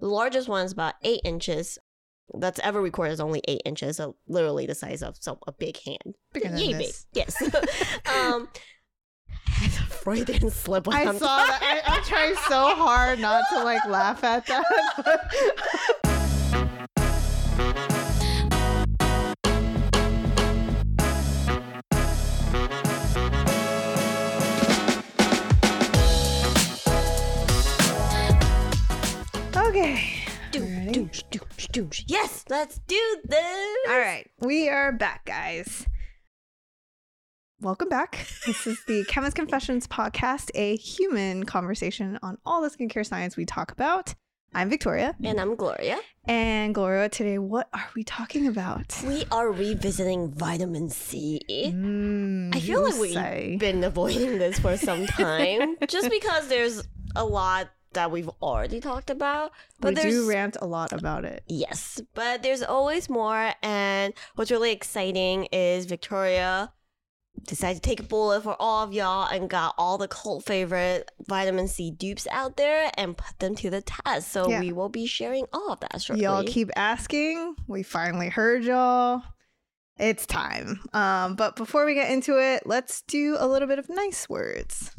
The largest one is about eight inches. That's ever recorded is only eight inches, so literally the size of so a big hand. Bigger Yay big. Yes. um, Freudian slip. I saw that. I, I'm trying so hard not to like laugh at that. doosh. Yes, let's do this. All right, we are back, guys. Welcome back. This is the Chemist Confessions podcast, a human conversation on all the skincare science we talk about. I'm Victoria. And I'm Gloria. And Gloria, today, what are we talking about? We are revisiting vitamin C. Mm, I feel like we've been avoiding this for some time just because there's a lot that we've already talked about. But we do rant a lot about it. Yes, but there's always more. And what's really exciting is Victoria decided to take a bullet for all of y'all and got all the cult favorite vitamin C dupes out there and put them to the test. So Yeah. we will be sharing all of that shortly. Y'all keep asking. We finally heard y'all. It's time. Um, but before we get into it, let's do a little bit of nice words.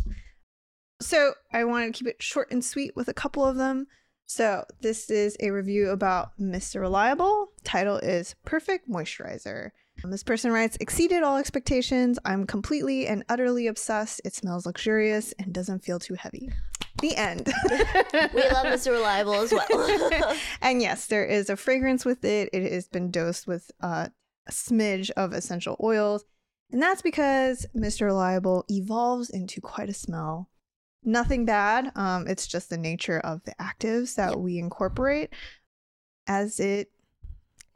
So I want to keep it short and sweet with a couple of them. So this is a review about Mr. Reliable. Title is Perfect Moisturizer. This person writes, exceeded all expectations. I'm completely and utterly obsessed. It smells luxurious and doesn't feel too heavy. The end. we love Mr. Reliable as well. and yes, there is a fragrance with it. It has been dosed with uh, a smidge of essential oils. And that's because Mr. Reliable evolves into quite a smell. Nothing bad. Um, it's just the nature of the actives that we incorporate as it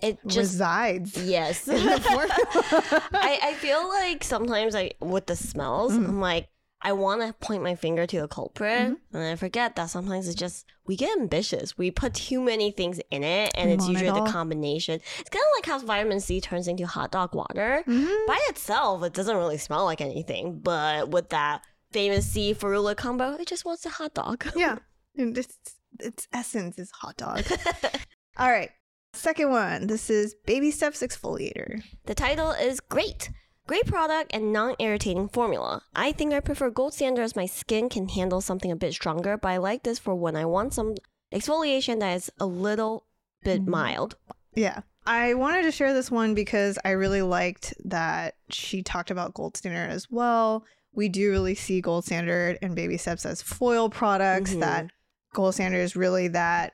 it just resides. yes. in the formula. I, I feel like sometimes I with the smells, Mhm. I'm like I want to point my finger to a culprit, Mhm. and I forget that sometimes it's just we get ambitious. We put too many things in it, and We it's it usually the combination. It's kind of like how vitamin C turns into hot dog water. Mhm. By itself, it doesn't really smell like anything, but with that famous C ferulic combo, it just wants a hot dog. Yeah. And its, its essence is hot dog. All right. Second one. This is Baby Steps Exfoliator. The title is Great. Great product and non irritating formula. I think I prefer Gold Standard as my skin can handle something a bit stronger, but I like this for when I want some exfoliation that is a little bit Mhm. mild. Yeah. I wanted to share this one because I really liked that she talked about Gold Standard as well. We do really see Gold Standard and Baby Steps as foil products Mhm. that Gold Standard is really that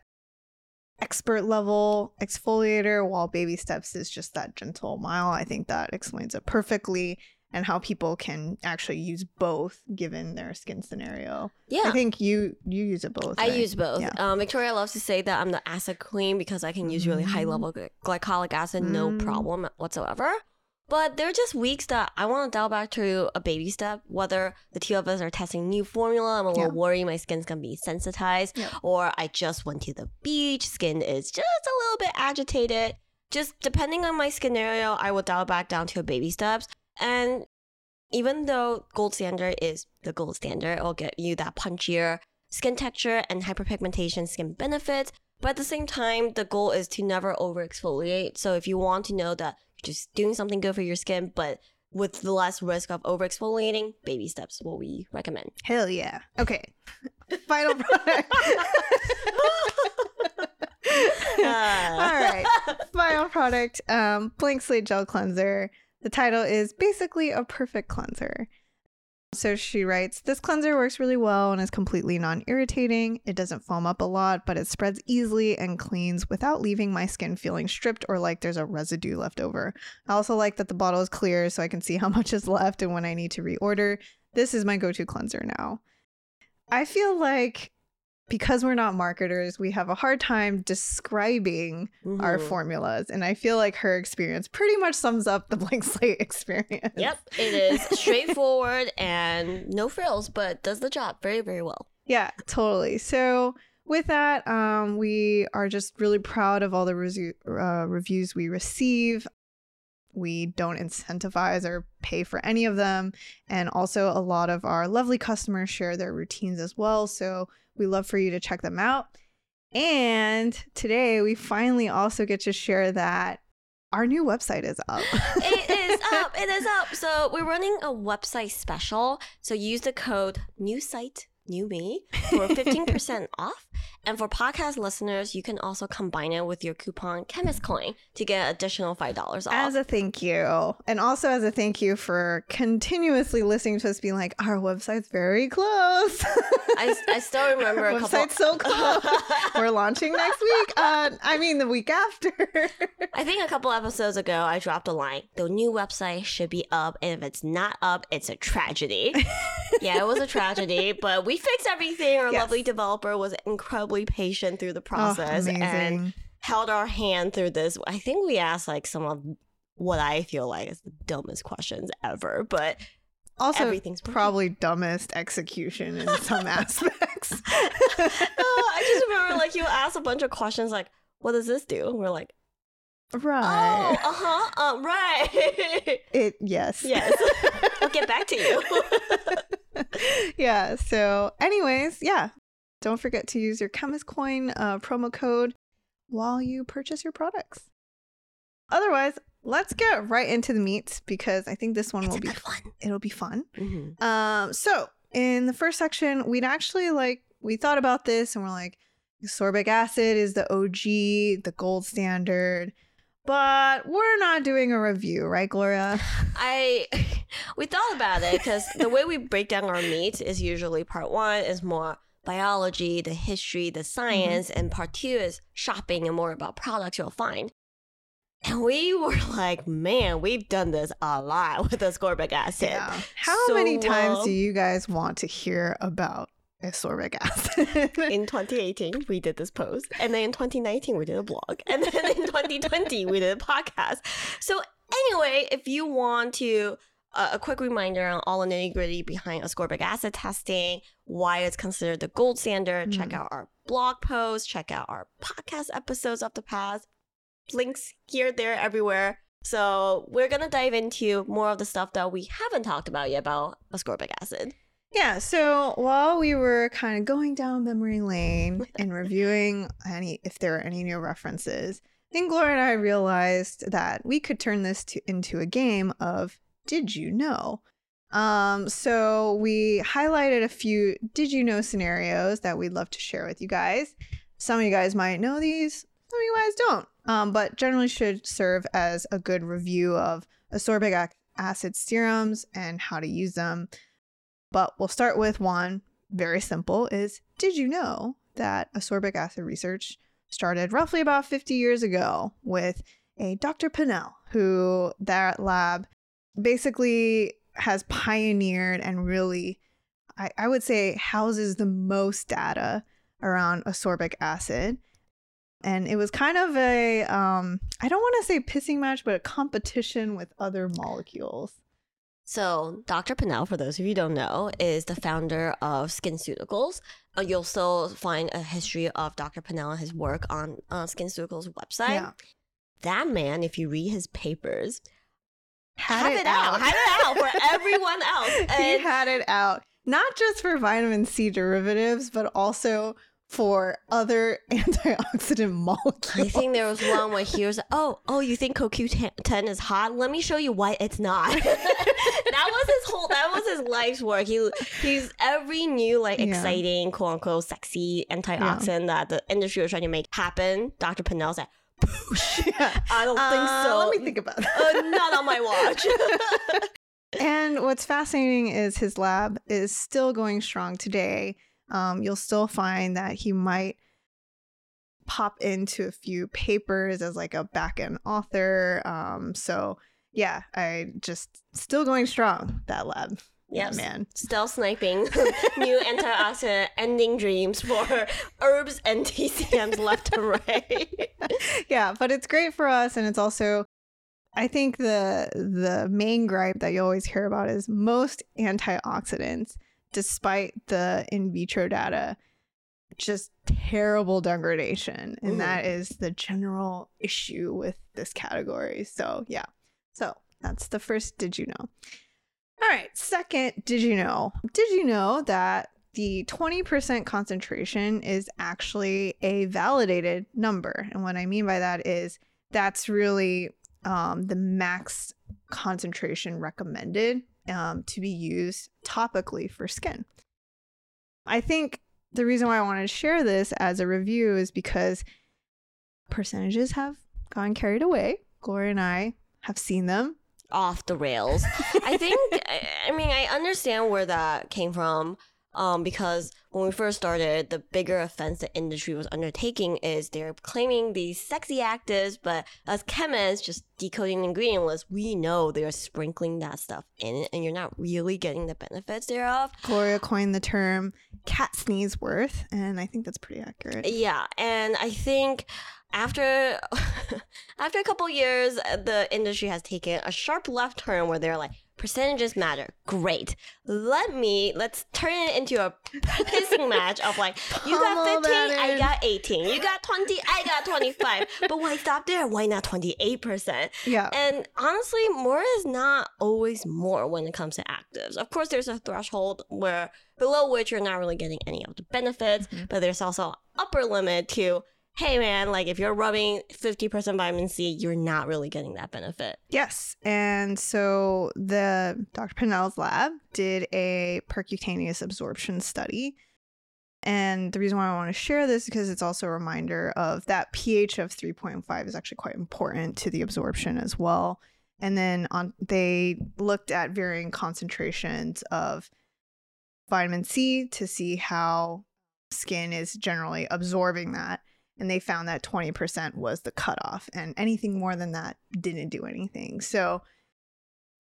expert level exfoliator while Baby Steps is just that gentle mile. I think that explains it perfectly and how people can actually use both given their skin scenario. Yeah. I think you you use it both. I right? use both. Yeah. Um, Victoria loves to say that I'm the acid queen because I can use really high Mm. level glycolic acid, no Mm. problem whatsoever. But there are just weeks that I want to dial back to a baby step, whether the two of us are testing new formula, I'm a little Yeah. worried my skin's gonna be sensitized, Yeah. or I just went to the beach, skin is just a little bit agitated. Just depending on my scenario, I will dial back down to a baby steps. And even though gold standard is the gold standard, it'll get you that punchier skin texture and hyperpigmentation skin benefits. But at the same time, the goal is to never over exfoliate. So if you want to know that just doing something good for your skin, but with the less risk of over exfoliating, baby steps what we recommend. Hell yeah. Okay. Final product. All right. Final product um, Blank Slate Gel Cleanser. The title is basically a perfect cleanser. So she writes This cleanser works really well and is completely non irritating. It doesn't foam up a lot, but it spreads easily and cleans without leaving my skin feeling stripped or like there's a residue left over. I also like that the bottle is clear so I can see how much is left and when I need to reorder. This is my go to cleanser now. I feel like because we're not marketers, we have a hard time describing our Mhm. formulas. And I feel like her experience pretty much sums up the blank slate experience. Yep, it is straightforward and no frills, but does the job very, very well. Yeah, totally. So with that, um, we are just really proud of all the resu- uh, reviews we receive. We don't incentivize or pay for any of them. And also, a lot of our lovely customers share their routines as well. So we love for you to check them out. And today we finally also get to share that our new website is up. it is up. It is up. So we're running a website special. So use the code new site new me for 15% off. And for podcast listeners, you can also combine it with your coupon Chemist Coin to get additional $5 off. As a thank you. And also as a thank you for continuously listening to us being like, our website's very close. I, I still remember our a website's couple... so close. We're launching next week. Uh, I mean, the week after. I think a couple episodes ago, I dropped a line. The new website should be up. And if it's not up, it's a tragedy. yeah, it was a tragedy, but we fixed everything. Our Yes. lovely developer was incredibly patient through the Oh, process and held our hand through this. I think we asked like some of what I feel like is the dumbest questions ever, but also, everything's probably dumbest execution in some aspects. Oh, I just remember like you asked a bunch of questions like, "What does this do?" And we're like, right. "Oh, uh huh, um, right." It yes. yes, I'll get back to you. yeah. So, anyways, yeah. Don't forget to use your Chemist Coin uh, promo code while you purchase your products. Otherwise, let's get right into the meat because I think this one it's will be fun. it'll be fun. Mhm. Um, so in the first section, we'd actually like we thought about this and we're like, ascorbic acid is the OG, the gold standard, but we're not doing a review, right, Gloria? I we thought about it because the way we break down our meat is usually part one is more biology, the history, the science, and part two is shopping and more about products you'll find. And we were like, man, we've done this a lot with ascorbic acid. How So, many times uh, do you guys want to hear about ascorbic acid? In 2018, we did this post. And then in 2019, we did a blog. And then in 2020, we did a podcast. So, anyway, if you want to, uh, a quick reminder on all the nitty gritty behind ascorbic acid testing, why it's considered the gold standard, check Mhm. out our blog post, check out our podcast episodes of the past. Links here, there, everywhere. So, we're going to dive into more of the stuff that we haven't talked about yet about ascorbic acid. Yeah, so while we were kind of going down memory lane and reviewing any if there are any new references, I think Gloria and I realized that we could turn this to, into a game of did you know? Um, so we highlighted a few did you know scenarios that we'd love to share with you guys. Some of you guys might know these, some of you guys don't. Um, but generally should serve as a good review of ascorbic acid serums and how to use them. But we'll start with one very simple is did you know that ascorbic acid research started roughly about 50 years ago with a Dr. Pinnell who that lab basically has pioneered and really I, I would say houses the most data around ascorbic acid. And it was kind of a um I don't want to say pissing match, but a competition with other molecules. So, Dr. Pinnell, for those of you who don't know, is the founder of SkinCeuticals. Uh, you'll still find a history of Dr. Pinnell and his work on uh, SkinCeuticals website. Yeah. That man, if you read his papers, Had have it it out, out. have it out for everyone else. he had it out not just for vitamin C derivatives, but also for other antioxidant molecules. I think there was one where he was like, oh, oh, you think CoQ10 is hot? Let me show you why it's not. that was his whole, that was his life's work. He, he's every new, like, Yeah. exciting, quote unquote, sexy antioxidant that the industry was trying to make happen. Dr. Pinnell's like, Yeah. I don't think Uh, so. Let me think about that. Uh, not on my watch. And what's fascinating is his lab is still going strong today. Um, you'll still find that he might pop into a few papers as like a back end author. Um, so yeah, I just still going strong that lab. Yes. man. Still sniping new antioxidant ending dreams for herbs and TCMs left and right. yeah, but it's great for us, and it's also, I think the the main gripe that you always hear about is most antioxidants, despite the in vitro data, just terrible degradation, and that is the general issue with this category. So yeah, so that's the first. Did you know? All right. Second, did you know? Did you know that the 20% concentration is actually a validated number. And what I mean by that is that's really um, the max concentration recommended um, to be used topically for skin. I think the reason why I wanted to share this as a review is because percentages have gone carried away. Gloria and I have seen them. off the rails. I think, I, I mean, I understand where that came from. Um, because when we first started, the bigger offense the industry was undertaking is they're claiming these sexy actives, but as chemists, just decoding the ingredient list, we know they're sprinkling that stuff in it, and you're not really getting the benefits thereof. Gloria coined the term cat sneeze worth, and I think that's pretty accurate. Yeah, and I think after after a couple years, the industry has taken a sharp left turn where they're like, percentages matter. Great. Let me let's turn it into a pissing match of like, you got 15, I got 18. You got 20, I got 25. but why stop there? Why not 28%? Yeah. And honestly, more is not always more when it comes to actives. Of course, there's a threshold where below which you're not really getting any of the benefits, Mhm. but there's also upper limit to, hey man, like if you're rubbing 50% vitamin C, you're not really getting that benefit. Yes. And so the Dr. Pinnell's lab did a percutaneous absorption study. And the reason why I want to share this is because it's also a reminder of that pH of 3.5 is actually quite important to the absorption as well. And then on they looked at varying concentrations of vitamin C to see how skin is generally absorbing that. And they found that 20% was the cutoff. And anything more than that didn't do anything. So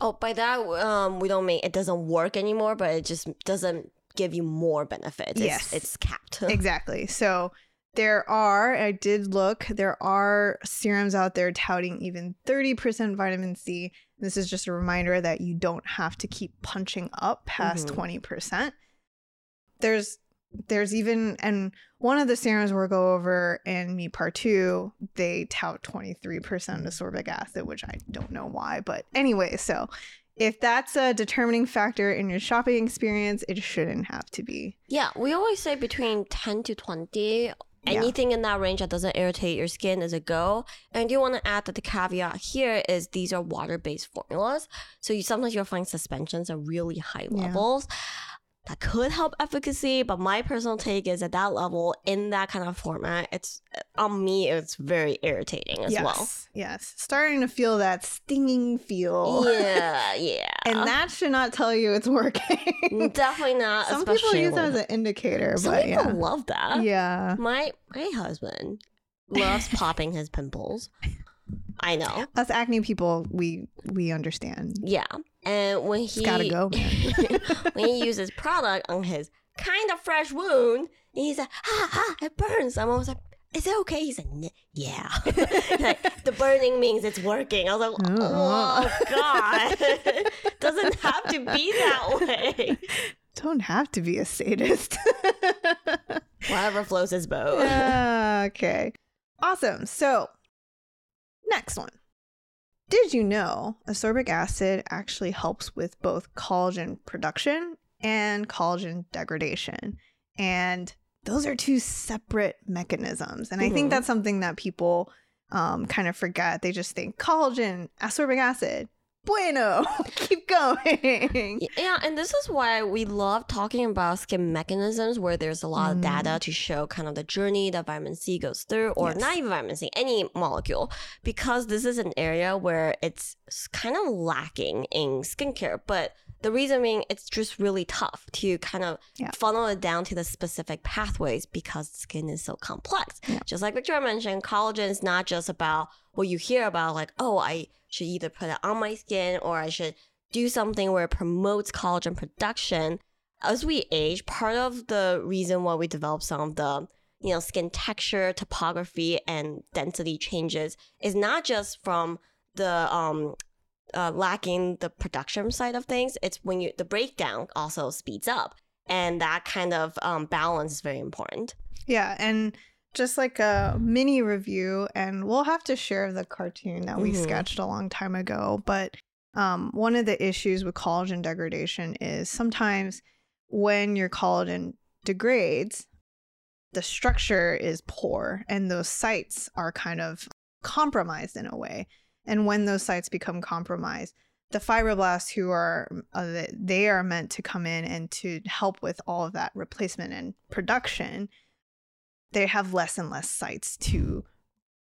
Oh, by that, um, we don't mean it doesn't work anymore, but it just doesn't give you more benefits. It's, Yes. it's capped. exactly. So there are, I did look, there are serums out there touting even 30% vitamin C. This is just a reminder that you don't have to keep punching up past Mhm. 20%. There's there's even and one of the serums we'll go over in me part two, they tout 23% ascorbic acid, which I don't know why, but anyway, so if that's a determining factor in your shopping experience, it shouldn't have to be. Yeah, we always say between 10 to 20. Anything in that range that doesn't irritate your skin is a go. And I do want to add that the caveat here is these are water based formulas. So you sometimes you'll find suspensions at really high Yeah. That could help efficacy, but my personal take is at that level, in that kind of format, it's on me, it's very irritating as yes, well. Yes. Starting to feel that stinging feel. Yeah, yeah. and that should not tell you it's working. definitely not. Some people use that as an indicator, Some but people yeah. love that. Yeah. My my husband loves popping his pimples. I know. Us acne people, we we understand. Yeah. And when It's he gotta go, when he uses product on his kind of fresh wound, he's like, ah, ah, it burns. I'm always like, is it okay? He's "N- yeah. like, the burning means it's working. I was like, oh, God. Doesn't have to be that way. Don't have to be a sadist. Whatever floats his boat. okay. Awesome. So, next one. Did you know ascorbic acid actually helps with both collagen production and collagen degradation? And those are two separate mechanisms. And I Mhm. think that's something that people um, kind of forget. They just think collagen, ascorbic acid, bueno, keep going. Yeah, and this is why we love talking about skin mechanisms where there's a lot of data mm. to show kind of the journey that vitamin C goes through, or Yes. not even vitamin C, any molecule, because this is an area where it's kind of lacking in skincare. But the reason being, it's just really tough to kind of Yeah. funnel it down to the specific pathways because skin is so complex. Yeah. Just like Victoria mentioned, collagen is not just about what you hear about, like, oh, I should either put it on my skin or I should do something where it promotes collagen production. As we age, part of the reason why we develop some of the you know skin texture, topography, and density changes is not just from the um uh, lacking the production side of things. It's when you the breakdown also speeds up, and that kind of um, balance is very important. Yeah, and just like a mini review, and we'll have to share the cartoon that we Mhm. sketched a long time ago. But um, one of the issues with collagen degradation is sometimes when your collagen degrades, the structure is poor and those sites are kind of compromised in a way. And when those sites become compromised, the fibroblasts who are uh, they are meant to come in and to help with all of that replacement and production they have less and less sites to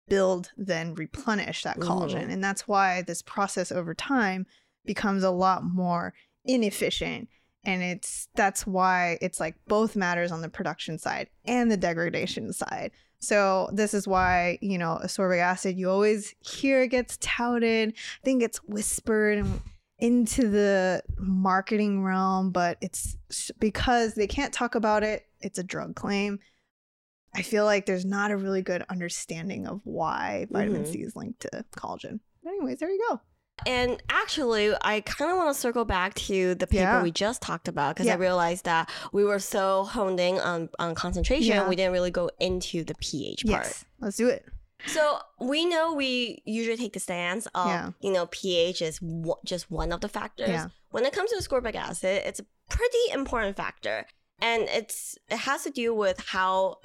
build then replenish that collagen. Mhm. and that's why this process over time becomes a lot more inefficient. And it's that's why it's like both matters on the production side and the degradation side so this is why you know ascorbic acid you always hear it gets touted. I think it's whispered into the marketing realm but it's because they can't talk about it it's a drug claim. I feel like there's not a really good understanding of why vitamin Mhm. c is linked to collagen. Anyways there you go And actually, I kind of want to circle back to the paper Yeah. we just talked about because Yeah. I realized that we were so honed in on, on concentration, Yeah. we didn't really go into the pH part. yes let's do it So we know we usually take the stance of, Yeah. you know, pH is w- just one of the factors. Yeah. When it comes to ascorbic acid, it's a pretty important factor. And it's it has to do with how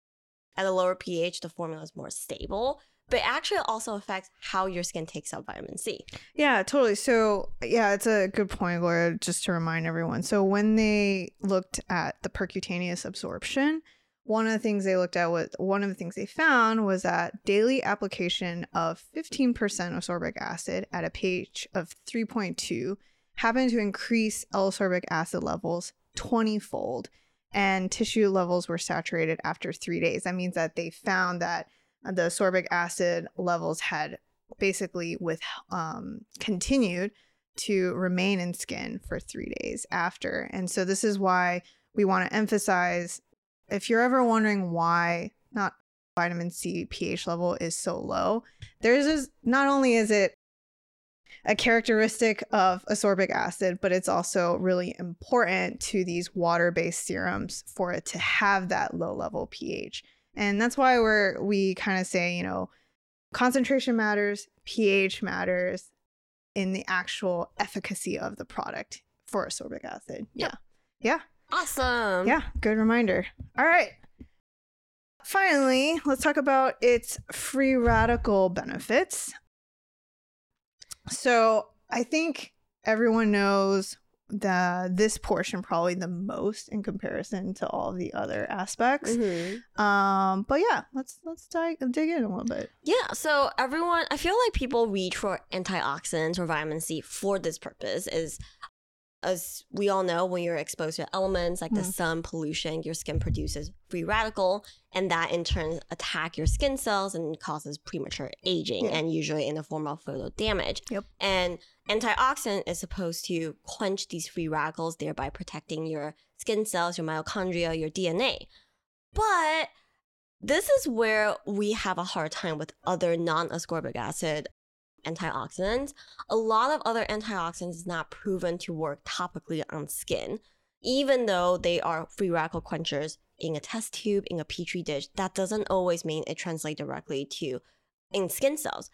at a lower pH the formula is more stable, but it actually also affects how your skin takes up vitamin C. Yeah, totally. So, yeah, it's a good point, Gloria, just to remind everyone. So, when they looked at the percutaneous absorption, one of the things they looked at was one of the things they found was that daily application of 15% ascorbic acid at a pH of 3.2 happened to increase L-ascorbic acid levels 20 fold, and tissue levels were saturated after three days. That means that they found that the ascorbic acid levels had basically with um, continued to remain in skin for three days after. And so this is why we want to emphasize if you're ever wondering why not vitamin C pH level is so low, there's is not only is it a characteristic of ascorbic acid, but it's also really important to these water-based serums for it to have that low level pH. And that's why we're we kind of say, you know, concentration matters, pH matters in the actual efficacy of the product for ascorbic acid. Yep. Yeah. Awesome. Yeah, good reminder. All right. Finally, let's talk about its free radical benefits. So, I think everyone knows the this portion probably the most in comparison to all the other aspects. Mhm. Um, but yeah, let's let's dig, dig in a little bit. Yeah, so everyone, I feel like people reach for antioxidants or vitamin C for this purpose. Is as we all know, when you're exposed to elements like the Mhm. sun, pollution, your skin produces free radical, and that in turn attack your skin cells and causes premature aging, Yeah. and usually in the form of photo damage. Yep. And antioxidant is supposed to quench these free radicals, thereby protecting your skin cells, your mitochondria, your DNA. But this is where we have a hard time with other non-ascorbic acid antioxidants. A lot of other antioxidants is not proven to work topically on skin, even though they are free radical quenchers in a test tube, in a petri dish. That doesn't always mean it translates directly to in skin cells.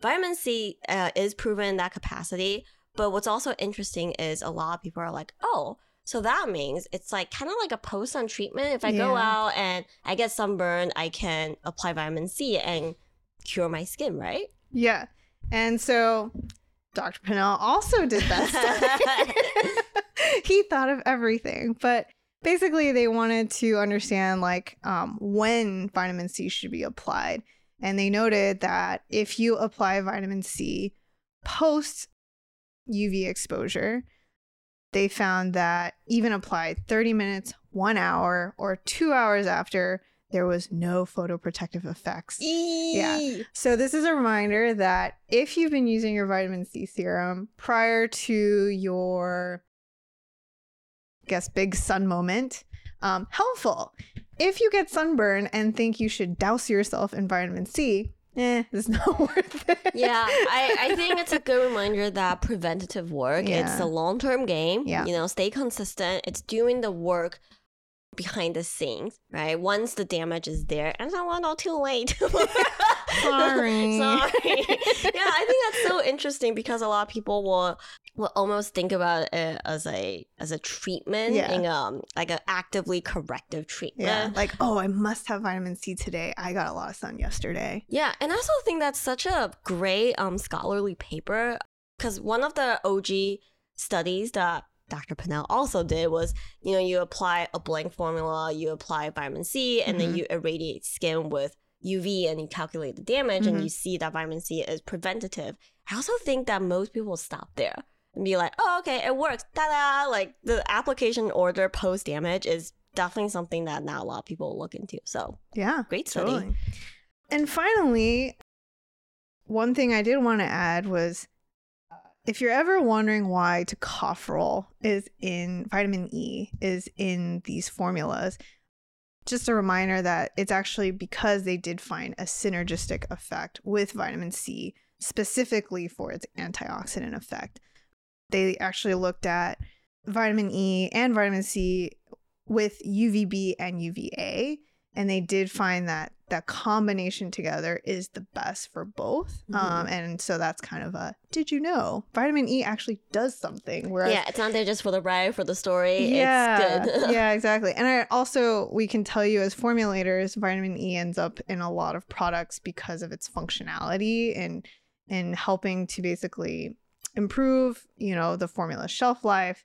Vitamin C uh, is proven in that capacity, but what's also interesting is a lot of people are like, oh, so that means it's like kind of like a post on treatment. If I go out and I get sunburn, I can apply vitamin C and cure my skin, right? Yeah. And so Dr. Pinnell also did that study. he thought of everything, but basically they wanted to understand like um, when vitamin C should be applied. And they noted that if you apply vitamin C post UV exposure, they found that even applied 30 minutes, one hour, or two hours after, there was no photoprotective effects. Yeah. So this is a reminder that if you've been using your vitamin C serum prior to your, I guess, big sun moment, um, helpful. If you get sunburn and think you should douse yourself in vitamin C, eh, it's not worth it. Yeah, I, I think it's a good reminder that preventative work, it's a long term game. Yeah. You know, stay consistent. It's doing the work behind the scenes, right? Once the damage is there, and someone not too late. Sorry. Sorry. yeah, I think that's so interesting because a lot of people will will almost think about it as a as a treatment Yeah. in um like an actively corrective treatment. Yeah. Like, oh, I must have vitamin C today. I got a lot of sun yesterday. Yeah, and I also think that's such a great um scholarly paper because one of the OG studies that Dr. Pinnell also did was, you know, you apply a blank formula, you apply vitamin C, and then Mhm. you irradiate skin with UV and you calculate the damage Mhm. and you see that vitamin C is preventative. I also think that most people stop there and be like, oh, okay, it works. Ta-da! Like the application order post damage is definitely something that not a lot of people look into. So Yeah. great study. Totally. And finally, one thing I did want to add was if you're ever wondering why tocopherol is in vitamin E is in these formulas, just a reminder that it's actually because they did find a synergistic effect with vitamin C specifically for its antioxidant effect. They actually looked at vitamin E and vitamin C with UVB and UVA and they did find that that combination together is the best for both um, Mhm. and so that's kind of a did you know vitamin e actually does something whereas Yeah, it's not there just for the ride, for the story. yeah, It's good. yeah, exactly. And I also we can tell you as formulators, vitamin E ends up in a lot of products because of its functionality and in helping to basically improve, you know, the formula shelf life.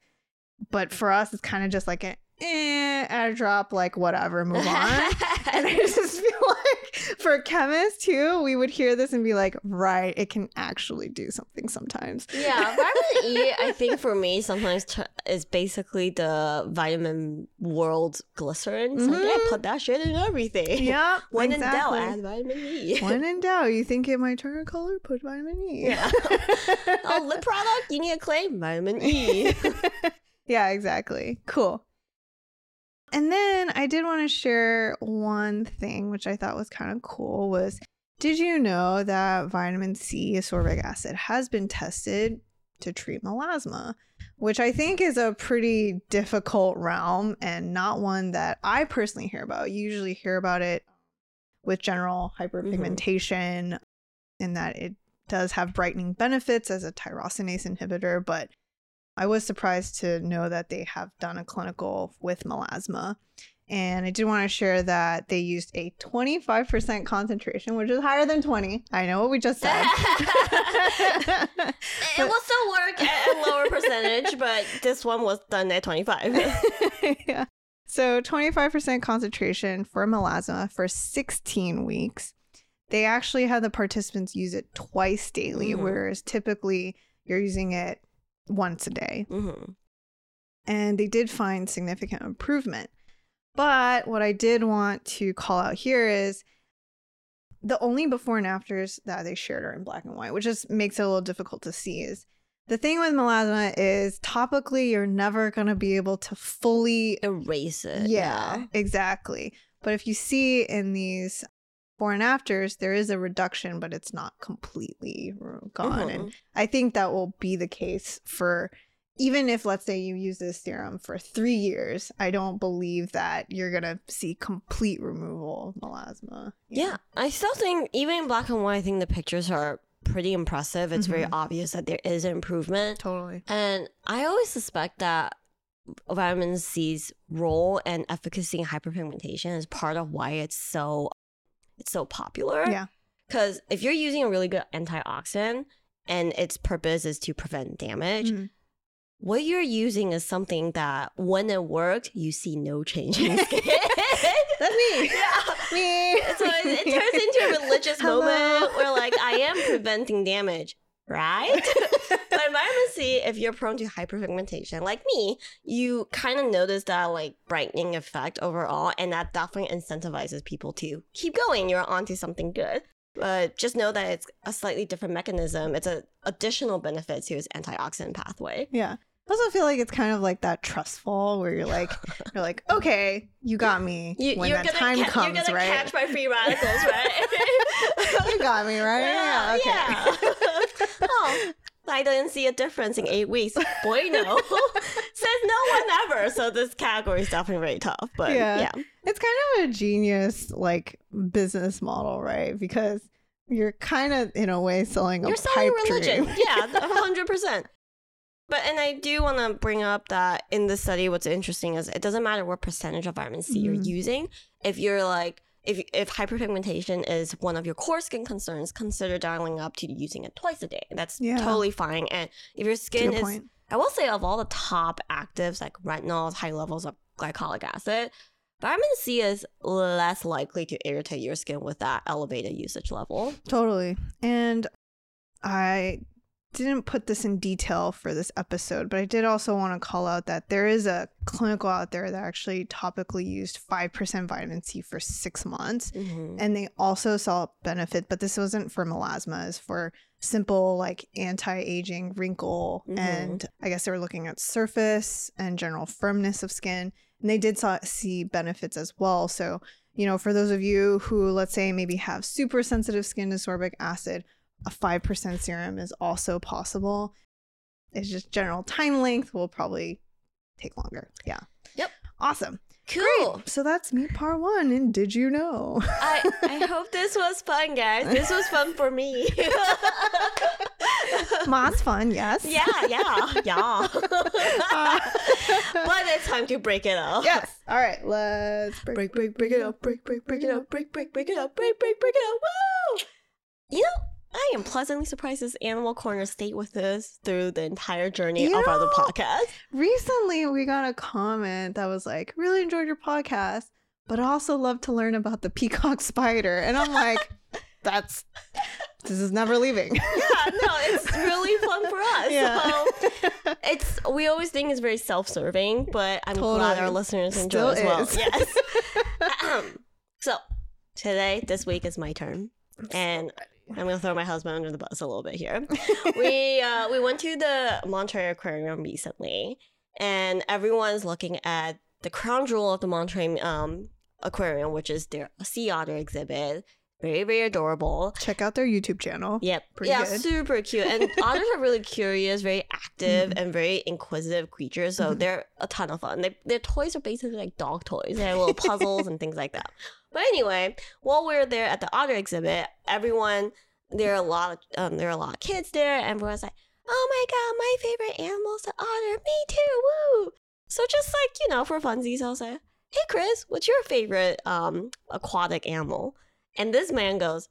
But for us, it's kind of just like an eh, add a drop, like whatever, move on. and I just feel like for chemists too, we would hear this and be like, right, it can actually do something sometimes. yeah, vitamin E, I think for me sometimes t- is basically the vitamin world glycerin. Like, yeah, Mhm. put that shit in everything. Yeah. When in doubt, add vitamin E. When in doubt, you think it might turn a color, put vitamin E. Yeah. oh, lip product, you need a claim, vitamin E. yeah, exactly. Cool. And then I did want to share one thing which I thought was kind of cool was did you know that vitamin C ascorbic acid has been tested to treat melasma, which I think is a pretty difficult realm and not one that I personally hear about. You usually hear about it with general mm-hmm. hyperpigmentation in that it does have brightening benefits as a tyrosinase inhibitor, but I was surprised to know that they have done a clinical with melasma. And I did want to share that they used a 25% concentration, which is higher than 20. I know what we just said. it But- will still work at a lower percentage, but this one was done at 25. yeah. So 25% concentration for melasma for 16 weeks. They actually had the participants use it twice daily, Mhm. whereas typically you're using it once a day. hmm and they did find significant improvement. But what I did want to call out here is the only before and afters that they shared are in black and white, which just makes it a little difficult to see. Is the thing with melasma is topically you're never going to be able to fully Erase it. yeah, exactly. But if you see in these before and afters, there is a reduction, but it's not completely gone. And Mhm. I think that will be the case for even if, let's say, you use this serum for three years. I don't believe that you're gonna see complete removal of melasma. Yeah, I still think even in black and white, I think the pictures are pretty impressive. It's very Mhm. obvious that there is improvement, totally. and I always suspect that vitamin C's role and efficacy in hyperpigmentation is part of why it's so it's so popular. Yeah. because if you're using a really good antioxidant and its purpose is to prevent damage. Mhm. What you're using is something that when it works, you see no change in skin. That's me. Yeah. Me. So it, it turns into a religious Hello. moment where, like, I am preventing damage, right? but vitamin C, if you're prone to hyperpigmentation, like me, you kind of notice that, like, brightening effect overall, and that definitely incentivizes people to keep going. You're onto something good. But just know that it's a slightly different mechanism. It's an additional benefit to its antioxidant pathway. Yeah. I also feel like it's kind of like that trust fall where you're like, you're like, okay, you got me You, when you're that gonna time ca- comes, you're gonna right? catch my free radicals, right? you got me, right? Yeah, okay. yeah. oh, I didn't see a difference in eight weeks. Boy, no. Says no one ever. So this category is definitely very tough. But Yeah. yeah. It's kind of a genius like business model, right? Because you're kind of in a way selling a You're selling religion. dream. Yeah, hundred percent. But and I do want to bring up that in the study, what's interesting is it doesn't matter what percentage of vitamin C you're Mhm. using. If you're like if if hyperpigmentation is one of your core skin concerns, consider dialing up to using it twice a day. That's Yeah. totally fine. And if your skin is point. I will say of all the top actives like retinols, high levels of glycolic acid, vitamin C is less likely to irritate your skin with that elevated usage level. Totally. And I didn't put this in detail for this episode, but I did also want to call out that there is a clinical out there that actually topically used 5% vitamin C for six months. Mhm. And they also saw benefit, but this wasn't for melasma, it's for simple like anti-aging wrinkle Mhm. and I guess they were looking at surface and general firmness of skin. And they did saw, see benefits as well. So, you know, for those of you who let's say maybe have super sensitive skin to ascorbic acid, a 5% serum is also possible. It's just general time length will probably take longer. Yeah. Yep. Awesome. Cool. Great. So that's me part one. And did you know? I, I hope this was fun, guys. This was fun for me. Moss fun, yes. yeah, yeah, yeah. but it's time to break it up. yes. All right. Let's break. Break, break, break it up. Break, break, break it up. Break, break, break it up. Break, break, break it up. Woo! You know, I am pleasantly surprised this Animal Corner stayed with us through the entire journey You of our know- podcast. Recently, we got a comment that was like, "Really enjoyed your podcast, but I also love to learn about the peacock spider." And I'm like, "That's this is never leaving." Yeah, no, it's really fun for us. Yeah. Um, so it's we always think it's very self-serving, but I'm glad our listeners enjoy Still as well. Yes. So today, this week is my turn, and I'm gonna throw my husband under the bus a little bit here. we uh, we went to the Monterey Aquarium recently, and everyone's looking at the crown jewel of the Monterey um, Aquarium, which is their sea otter exhibit. Very very adorable. Check out their YouTube channel. Yep. Pretty yeah, good. super cute. And otters are really curious, very active, Mm-hmm. and very inquisitive creatures. So Mhm. they're a ton of fun. They, their toys are basically like dog toys. They have little puzzles and things like that. But anyway, while we are there at the otter exhibit, everyone there are a lot of um, there are a lot of kids there. and Everyone's like, "Oh my god, my favorite animal's the otter. Me too, woo!" So just like you know, for funsies, I was like, "Hey, Chris, what's your favorite um aquatic animal?" And this man goes,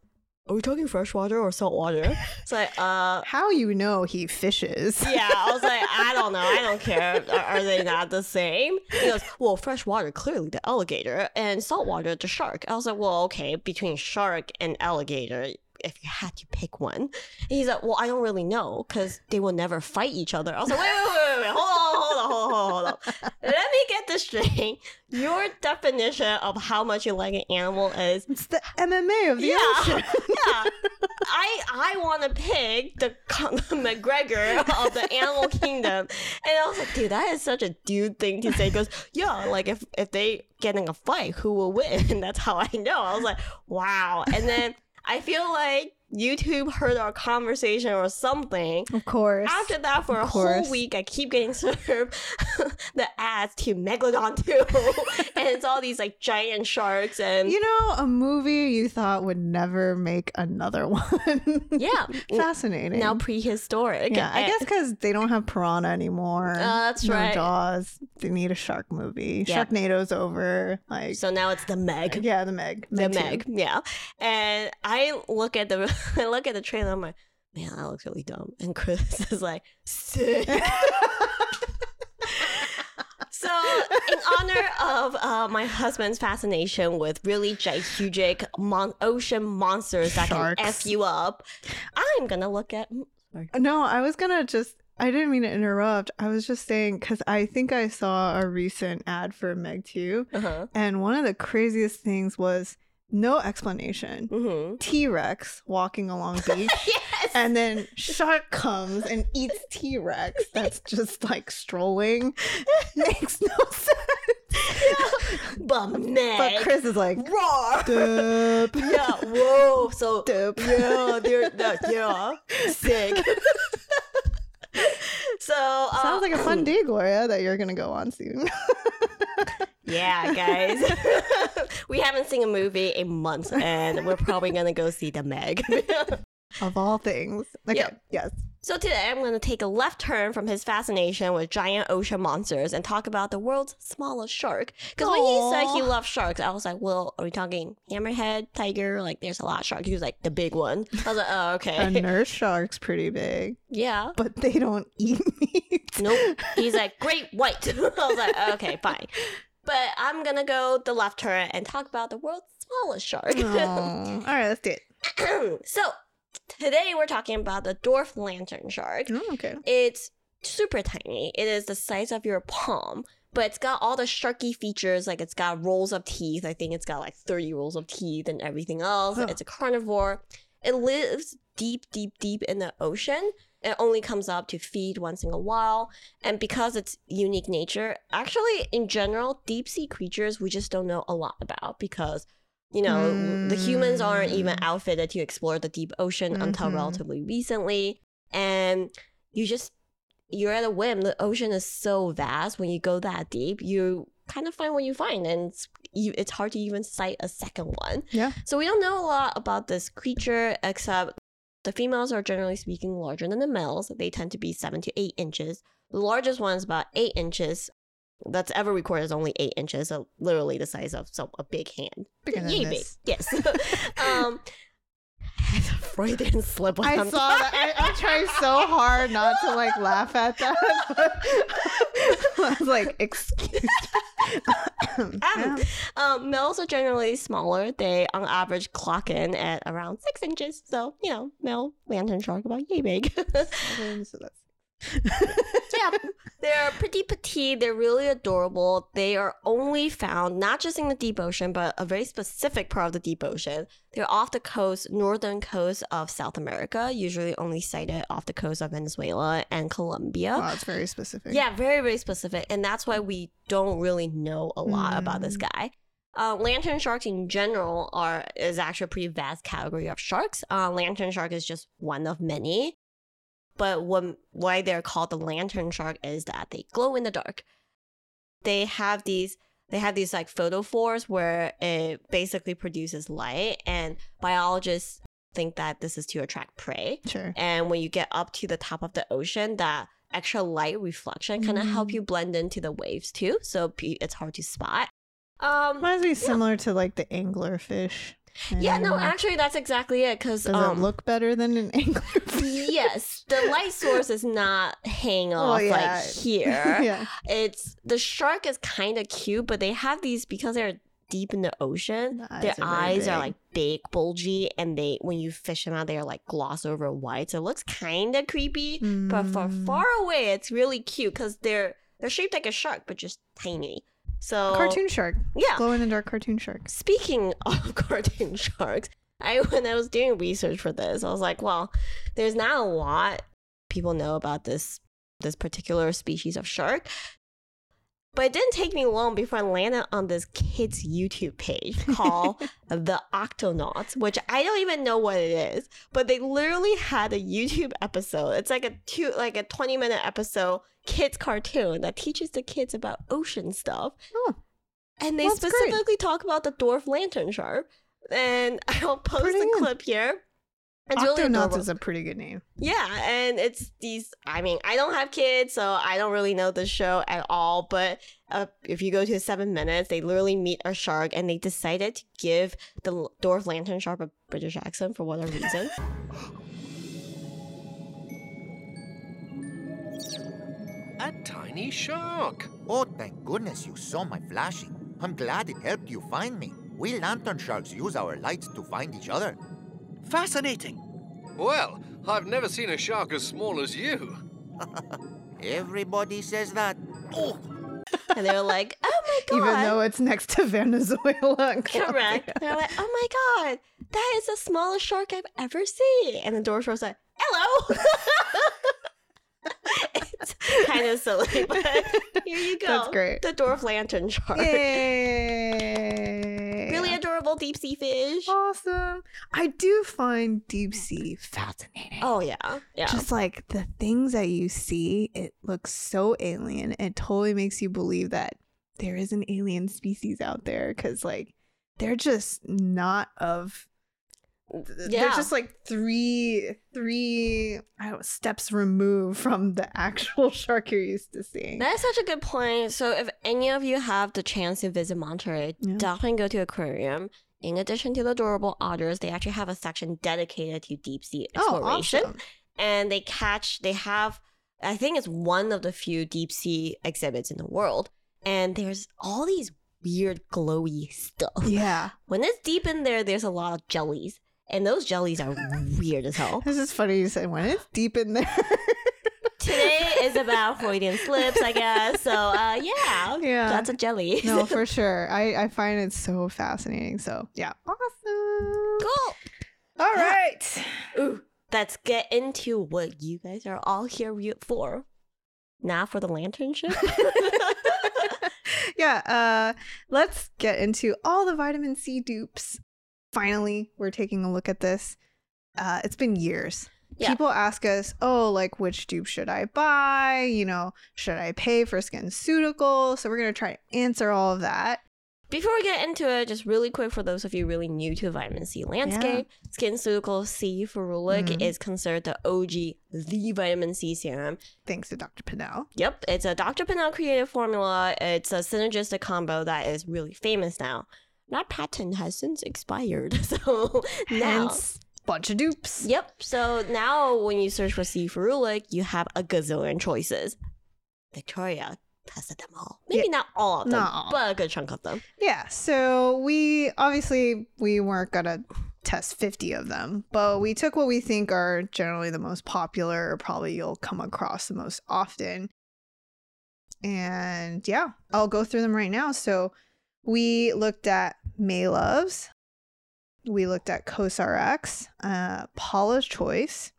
"Are we talking freshwater or saltwater?" It's like, uh. How you know he fishes? Yeah, I was like, I don't know, I don't care. Are, are they not the same? He goes, well, freshwater clearly the alligator, and saltwater the shark. I was like, well, okay, between shark and alligator, if you had to pick one. And he's like, well, I don't really know because they will never fight each other. I was like, wait, wait, wait, wait, wait, hold on, hold on, hold on, hold on. Let me get this straight. Your definition of how much you like an animal is It's the MMA of the yeah, ocean. yeah. I I want to pick the McGregor of the animal kingdom, and I was like, dude, that is such a dude thing to say. He goes, yeah, like if if they get in a fight, who will win? And that's how I know. I was like, wow. And then I feel like YouTube heard our conversation or something. Of course. After that, for a course. whole week, I keep getting served the ads to Megalodon 2. and it's all these like giant sharks and you know, a movie you thought would never make another one. yeah. Fascinating. now prehistoric. yeah, I guess because they don't have piranha anymore. Uh, that's no right. Jaws. They need a shark movie. Yep. Sharknado's over. Like, So now it's the Meg. yeah, the Meg. The too. Meg, yeah. And I look at the I look at the trailer, I'm like, man, that looks really dumb. And Chris is like, sick. So, in honor of uh, my husband's fascination with really gigantic mon- ocean monsters that Sharks. can f you up, I'm gonna look at. Sorry. No, I was gonna just. I didn't mean to interrupt. I was just saying because I think I saw a recent ad for Meg 2, Uh-huh. and one of the craziest things was no explanation. Mm-hmm. T Rex walking along beach. Yes. And then shark comes and eats T Rex that's just like strolling. Makes no sense. but Meg. But Chris is like. Dup. yeah. Whoa. So Dup. yeah, they're that yeah, sick. so uh, Sounds like a fun day, Gloria, that you're gonna go on soon. Yeah, guys. we haven't seen a movie in months, and we're probably gonna go see the Meg. of all things. Okay. Yeah. Yes. So today I'm going to take a left turn from his fascination with giant ocean monsters and talk about the world's smallest shark. Because when he said he loved sharks, I was like, well, are we talking hammerhead, tiger? Like, there's a lot of sharks. He was like, the big one. I was like, oh, okay. A nurse shark's pretty big, yeah. but they don't eat meat. Nope. He's like, great white. I was like, okay, fine. But I'm to go the left turn and talk about the world's smallest shark. All right, let's do it. so today we're talking about the dwarf lantern shark. Oh, okay. It's super tiny. It is the size of your palm, but it's got all the sharky features. Like it's got rolls of teeth. I think it's got like 30 rolls of teeth and everything else. It's a carnivore. It lives deep, deep, deep in the ocean. It only comes up to feed once in a while. And because it's unique nature, actually, in general, deep sea creatures we just don't know a lot about because, you know, the humans aren't even Mm. outfitted to explore the deep ocean until Mhm. relatively recently. And you just you're at a whim. The ocean is so vast. When you go that deep, you kind of find what you find, and it's, you, it's hard to even cite a second one. Yeah. So we don't know a lot about this creature, except the females are generally speaking larger than the males. They tend to be seven to eight inches. The largest one is about eight inches. That's ever recorded is only eight inches, so literally the size of so a big hand. Bigger Yay big. Yes. um, Freudian slip. I saw that. I, I'm trying so hard not to like laugh at that. I was like, excuse me. Um, um, males are generally smaller. They, on average, clock in at around six inches. So, you know, male lantern shark about yay big. So that's- yeah, they're pretty petite. They're really adorable. They are only found not just in the deep ocean, but a very specific part of the deep ocean. They're off the coast, northern coast of South America, usually only sighted off the coast of Venezuela and Colombia. Wow, it's very specific. Yeah, very, very specific. And that's why we don't really know a lot about this Mm. guy. Uh, lantern sharks in general are is actually a pretty vast category of sharks. Uh, lantern shark is just one of many. But what, why they're called the lantern shark is that they glow in the dark. They have these they have these like photophores where it basically produces light and biologists think that this is to attract prey. Sure. And when you get up to the top of the ocean, that extra light reflection kind of help Mm. you blend into the waves too. So it's hard to spot. Um, Reminds me similar to like the anglerfish. Yeah, no, actually, that's exactly it. Because Does um, it look better than an anglerfish? yes, the light source is not hanging Oh, off yeah. like here. yeah. It's the shark is kind of cute, but they have these because they're deep in the ocean. The their eyes are eyes are like big, bulgy, and they when you fish them out, they're like gloss over white. So it looks kind of creepy. But for Mm. far away, it's really cute because they're they're shaped like a shark, but just tiny. So cartoon shark. yeah. Glow in the dark cartoon shark. Speaking of cartoon sharks, I when I was doing research for this, I was like, well, there's not a lot people know about this this particular species of shark. But it didn't take me long before I landed on this kid's YouTube page called The Octonauts, which I don't even know what it is. But they literally had a YouTube episode. It's like a two like a 20 minute episode kids cartoon that teaches the kids about ocean stuff. Oh. And they That's great. specifically talk about the dwarf lantern shark. And I'll post Pretty good. clip here. It's really Octonauts adorable. is a pretty good name. Yeah, and it's these. I mean, I don't have kids, so I don't really know the show at all. But uh, if you go to seven minutes, they literally meet a shark, and they decided to give the dwarf lantern shark a British accent for whatever reason. A tiny shark. Oh, thank goodness you saw my flashing. I'm glad it helped you find me. We lantern sharks use our lights to find each other. Fascinating. Well, I've never seen a shark as small as you. Everybody says that. Oh, and they're like, "Oh my god!" Even though it's next to Venezuela. and Correct. They're like, "Oh my god, that is the smallest shark I've ever seen." And the dwarf shark's like, "Hello." it's kind of silly, but here you go. That's great. The dwarf lantern shark. Yay! Adorable deep sea fish. awesome. I do find deep sea fascinating. Oh yeah, yeah. Just like the things that you see, it looks so alien. It totally makes you believe that there is an alien species out there because, like, they're just not of Yeah. they're just like three three I don't know, steps removed from the actual shark you're used to seeing. That is such a good point. So, if any of you have the chance to visit Monterey, Yeah. definitely go to aquarium. In addition to the adorable otters, they actually have a section dedicated to deep sea exploration. oh, awesome. And they catch, they have, I think it's one of the few deep sea exhibits in the world. And there's all these weird glowy stuff. Yeah. When it's deep in there, there's a lot of jellies. And those jellies are weird as hell. This is funny you said when it's deep in there. Today is about Freudian slips, I guess. So, uh, yeah, Yeah. that's a jelly. no, for sure. I, I find it so fascinating. So yeah. Awesome. cool. All right. Ooh, let's get into what you guys are all here for. Now for the lantern ship. yeah, uh let's get into all the vitamin C dupes. Finally, we're taking a look at this. Uh it's been years. Yeah. People ask us, "Oh, like which dupe should I buy? You know, should I pay for SkinCeuticals?" So we're going to try to answer all of that. Before we get into it, just really quick for those of you really new to the vitamin C landscape, SkinCeutical C Ferulic Mhm. is considered the OG, the vitamin C serum. Thanks to Dr. Pinnell. Yep, it's a Dr. Pinnell created formula. It's a synergistic combo that is really famous now. That patent has since expired, so now Hence bunch of dupes. Yep. So now when you search for C ferulic, you have a gazillion choices. Victoria tested them all. Maybe not all of them, all. but a good chunk of them. Yeah, so we obviously we weren't gonna test 50 of them, but we took what we think are generally the most popular or probably you'll come across the most often. And yeah, I'll go through them right now. So we looked at Maeloves, we looked at CosRX, uh, Paula's Choice,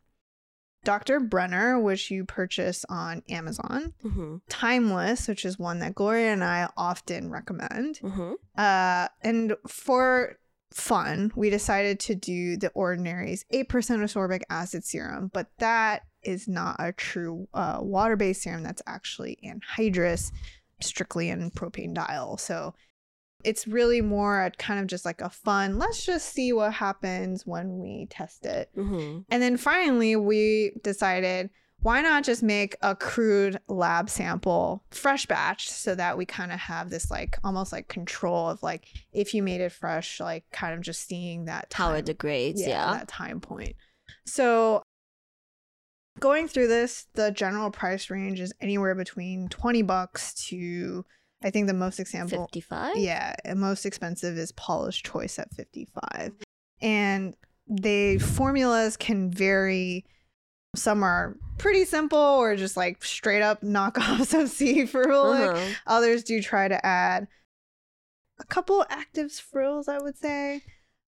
Dr. Brenner, which you purchase on Amazon, Mm-hmm. Timeless, which is one that Gloria and I often recommend. Mm-hmm. Uh, and for fun, we decided to do the Ordinary's 8% ascorbic acid serum, but that is not a true uh, water based serum. That's actually anhydrous, strictly in propanediol. So it's really more a kind of just like a fun, let's just see what happens when we test it. Mm-hmm. And then finally, we decided why not just make a crude lab sample fresh batch so that we kind of have this like almost like control of like if you made it fresh, like kind of just seeing that How it degrades, yeah. that time point. So going through this, the general price range is anywhere between 20 bucks to I think the most example 55? yeah, most expensive is Paula's Choice at 55. And the formulas can vary. Some are pretty simple or just like straight up knockoffs of C ferulic. Uh-huh. Others do try to add a couple active frills, I would say.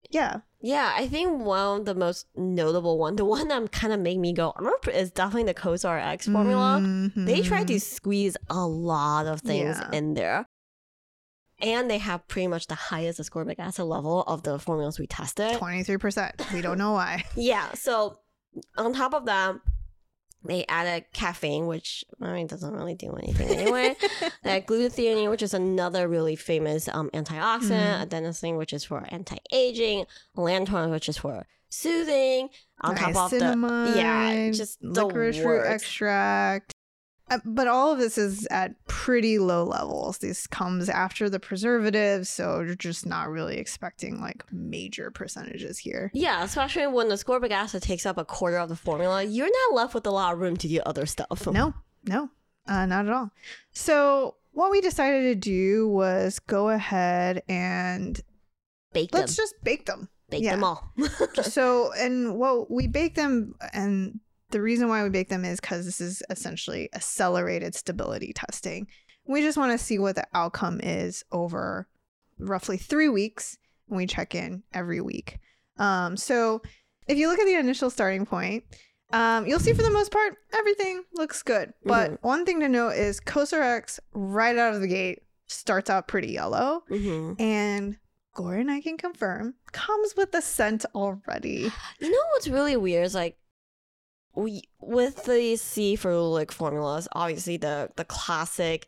Yeah. Yeah, I think one of the most notable one, the one that kind of made me go, is definitely the COSRX formula. They try to mm-hmm. squeeze a lot of things Yeah. in there. And they have pretty much the highest ascorbic acid level of the formulas we tested. 23%. We don't know why. Yeah, so on top of that, they added caffeine, which I mean doesn't really do anything anyway. they had glutathione, which is another really famous um, antioxidant, Mhm. adenosine, which is for anti-aging, allantoin, which is for soothing. On top of the yeah, just licorice root extract. Uh, but all of this is at pretty low levels. This comes after the preservatives, so you're just not really expecting like major percentages here. Yeah, especially when the ascorbic acid takes up a quarter of the formula, you're not left with a lot of room to do other stuff. No, no, uh, not at all. So what we decided to do was go ahead and Bake them. let's just bake them. Bake yeah. them all. so and well, we bake them and the reason why we bake them is because this is essentially accelerated stability testing. We just want to see what the outcome is over roughly three weeks and we check in every week. Um, so if you look at the initial starting point um, you'll see for the most part everything looks good. But Mhm. one thing to note is COSRX right out of the gate starts out pretty yellow. Hmm and and I can confirm comes with the scent already. You know what's really weird is like we with the C ferulic formulas, obviously the the classic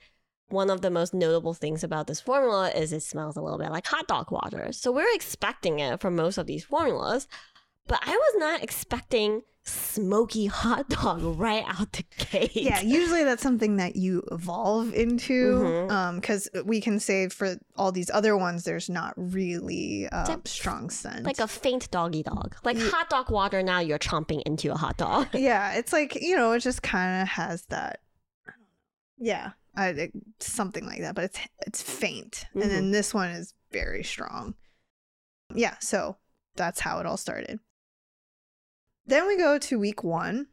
one of the most notable things about this formula is it smells a little bit like hot dog water. So we're expecting it from most of these formulas. But I was not expecting smoky hot dog right out the gate. Yeah, usually that's something that you evolve into. Mhm. Um, because we can say for all these other ones, there's not really uh, Like- strong scent. like a faint doggy dog. Like Ye- hot dog water now you're chomping into a hot dog. yeah, it's like you know, it just kind of has that. Yeah, I, it- something like that, but it's it's faint, and Mm-hmm. then this one is very strong. Yeah, so that's how it all started. Then we go to week one.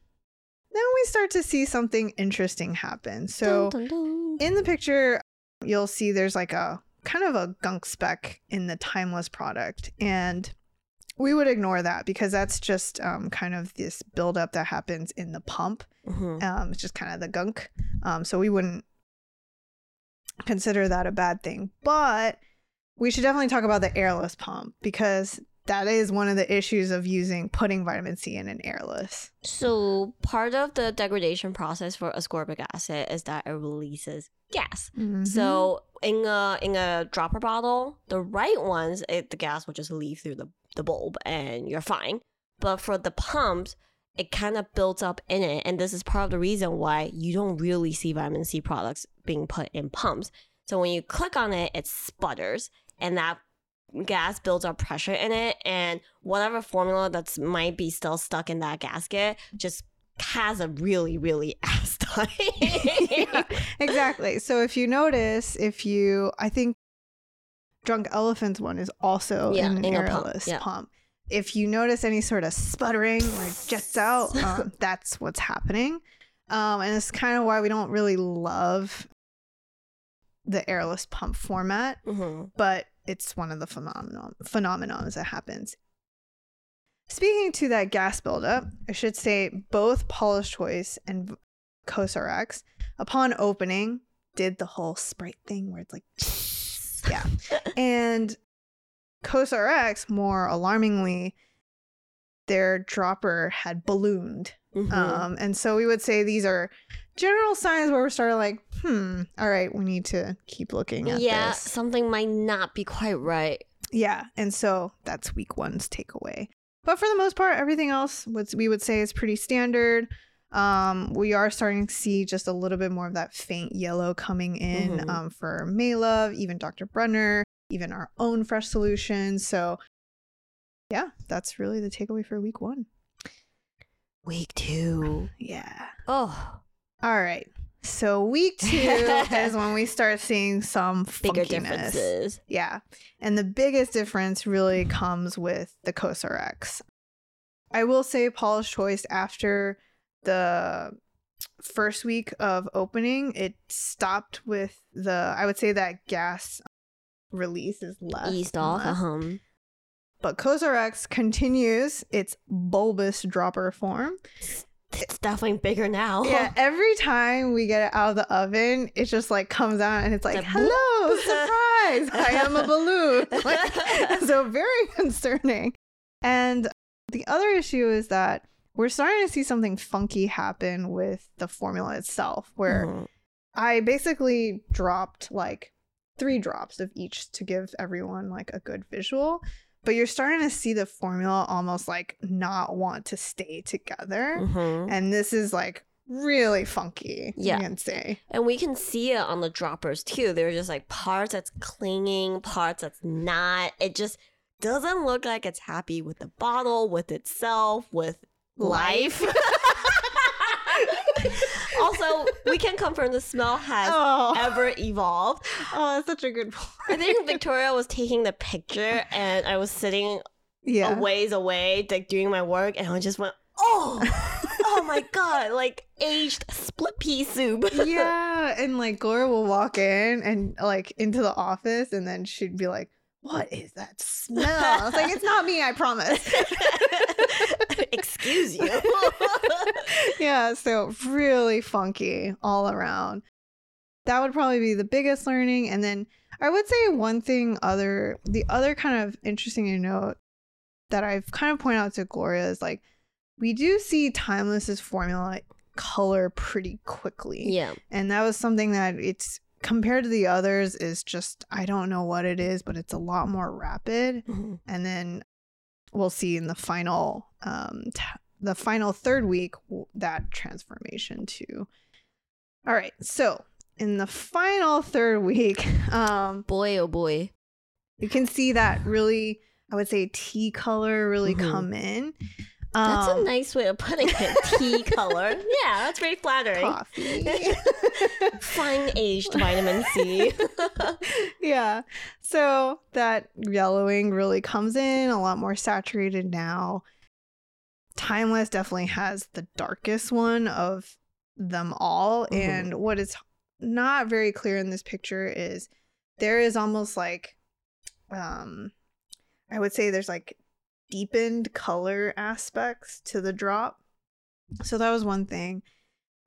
Then we start to see something interesting happen. So Dun, dun, dun. in the picture, you'll see there's like a kind of a gunk speck in the timeless product. And we would ignore that because that's just um, kind of this buildup that happens in the pump. Mhm. Um, it's just kind of the gunk. Um, so we wouldn't consider that a bad thing. But we should definitely talk about the airless pump because that is one of the issues of using putting vitamin C in an airless. So part of the degradation process for ascorbic acid is that it releases gas. Mhm. So in a in a dropper bottle, the right ones, it, the gas will just leave through the, the bulb and you're fine. But for the pumps, it kind of builds up in it, and this is part of the reason why you don't really see vitamin C products being put in pumps. So when you click on it, it sputters, and that gas builds up pressure in it, and whatever formula that's might be still stuck in that gasket just has a really really ass time. Yeah, exactly. So if you notice, if you, I think Drunk Elephant's one is also Yeah, in an in a pump, airless yeah. pump. If you notice any sort of sputtering or jets out, um, that's what's happening. Um, and it's kind of why we don't really love the airless pump format, Mhm. but it's one of the phenomenon phenomenons that happens. Speaking to that gas buildup, I should say both Paula's Choice and Cosrx, upon opening, did the whole Sprite thing where it's like, yeah. And Cosrx, more alarmingly, their dropper had ballooned. Mhm. Um, and so we would say these are general signs where we're starting like, hmm, all right, we need to keep looking at this. yeah, this. something might not be quite right. Yeah, and so that's week one's takeaway. But for the most part, everything else was we would say is pretty standard. Um, we are starting to see just a little bit more of that faint yellow coming in Mhm. um, for Maelove, even Dr. Brenner, even our own fresh solution. So yeah, that's really the takeaway for week one. Week two. Yeah. Oh, All right. So week two is when we start seeing some bigger funkiness. differences. Yeah. And the biggest difference really comes with the COSRX. I will say Paula's Choice after the first week of opening, it stopped with the I would say that gas release is less. Eased off. Uh-huh. But COSRX continues its bulbous dropper form. It's definitely bigger now. Yeah, every time we get it out of the oven, it just like comes out and it's like, It's hello, surprise, I am a balloon. Like, so very concerning. And the other issue is that we're starting to see something funky happen with the formula itself, where Mhm. I basically dropped like three drops of each to give everyone like a good visual. But you're starting to see the formula almost like not want to stay together. Mhm. And this is like really funky, Yeah. you can say. And we can see it on the droppers too. They're just like parts that's clinging, parts that's not. It just doesn't look like it's happy with the bottle, with itself, with life. also, we can confirm the smell has Oh, ever evolved. oh, that's such a good point. I think Victoria was taking the picture and I was sitting yeah. a ways away, like doing my work, and I just went, oh, oh my god, like aged split pea soup. yeah, and like Gloria will walk in and like into the office, and then she'd be like, "What is that smell?" I was like, "It's not me, I promise." Excuse you. yeah, so really funky all around. That would probably be the biggest learning, and then I would say one thing other the other kind of interesting to note that I've kind of pointed out to Gloria is like we do see Timeless's formula color pretty quickly. yeah. And that was something that it's compared to the others is just I don't know what it is, but it's a lot more rapid. Mhm. And then we'll see in the final um, t- the final third week that transformation too. All right, so in the final third week, um, Boy, oh boy. you can see that really, I would say, tea color really Mhm. come in. That's a Um, nice way of putting it. Tea color. Yeah, that's very flattering. coffee. Fine aged vitamin C. yeah. So that yellowing really comes in a lot more saturated now. Timeless definitely has the darkest one of them all. Mhm. And what is not very clear in this picture is there is almost like, um, I would say there's like deepened color aspects to the drop. So that was one thing.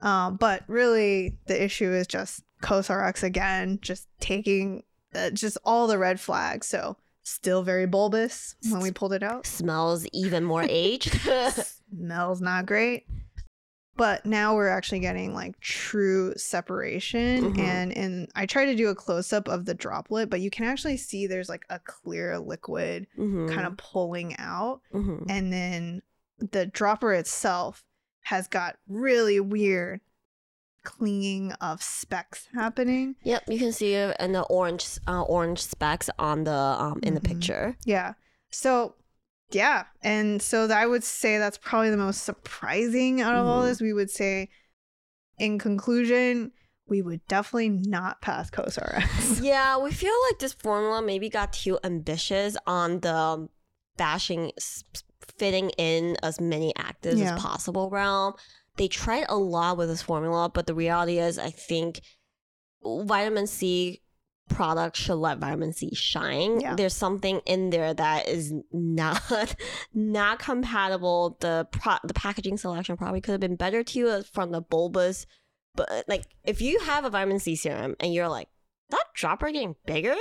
Um, but really, the issue is just COSRX again, just taking uh, just all the red flags. So still very bulbous when we pulled it out. Smells even more aged. Smells not great. But now we're actually getting like true separation. Mhm. And and I try to do a close up of the droplet, but you can actually see there's like a clear liquid Mhm, kind of pulling out. mhm. And then the dropper itself has got really weird clinging of specks happening. Yep, you can see it in the orange uh, orange specks on the um in the Mhm. picture. Yeah. So, yeah. And so I would say that's probably the most surprising out of all Mhm. this. We would say, in conclusion, we would definitely not pass COSRX. Yeah, we feel like this formula maybe got too ambitious on the bashing fitting in as many actives Yeah. as possible realm. They tried a lot with this formula, but the reality is, I think vitamin C products should let vitamin C shine. Yeah. There's something in there that is not not compatible. The pro- the packaging selection probably could have been better too uh, from the bulbous. But like, if you have a vitamin C serum and you're like, that dropper getting bigger,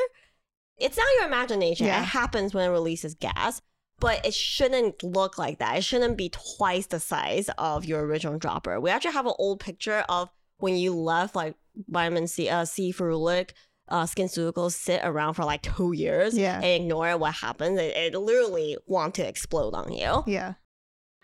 it's not your imagination. Yeah. It happens when it releases gas. But it shouldn't look like that. It shouldn't be twice the size of your original dropper. We actually have an old picture of when you left like vitamin C, uh, C ferulic uh, SkinCeuticals sit around for like two years Yeah. and ignore what happens. It, it literally want to explode on you. yeah.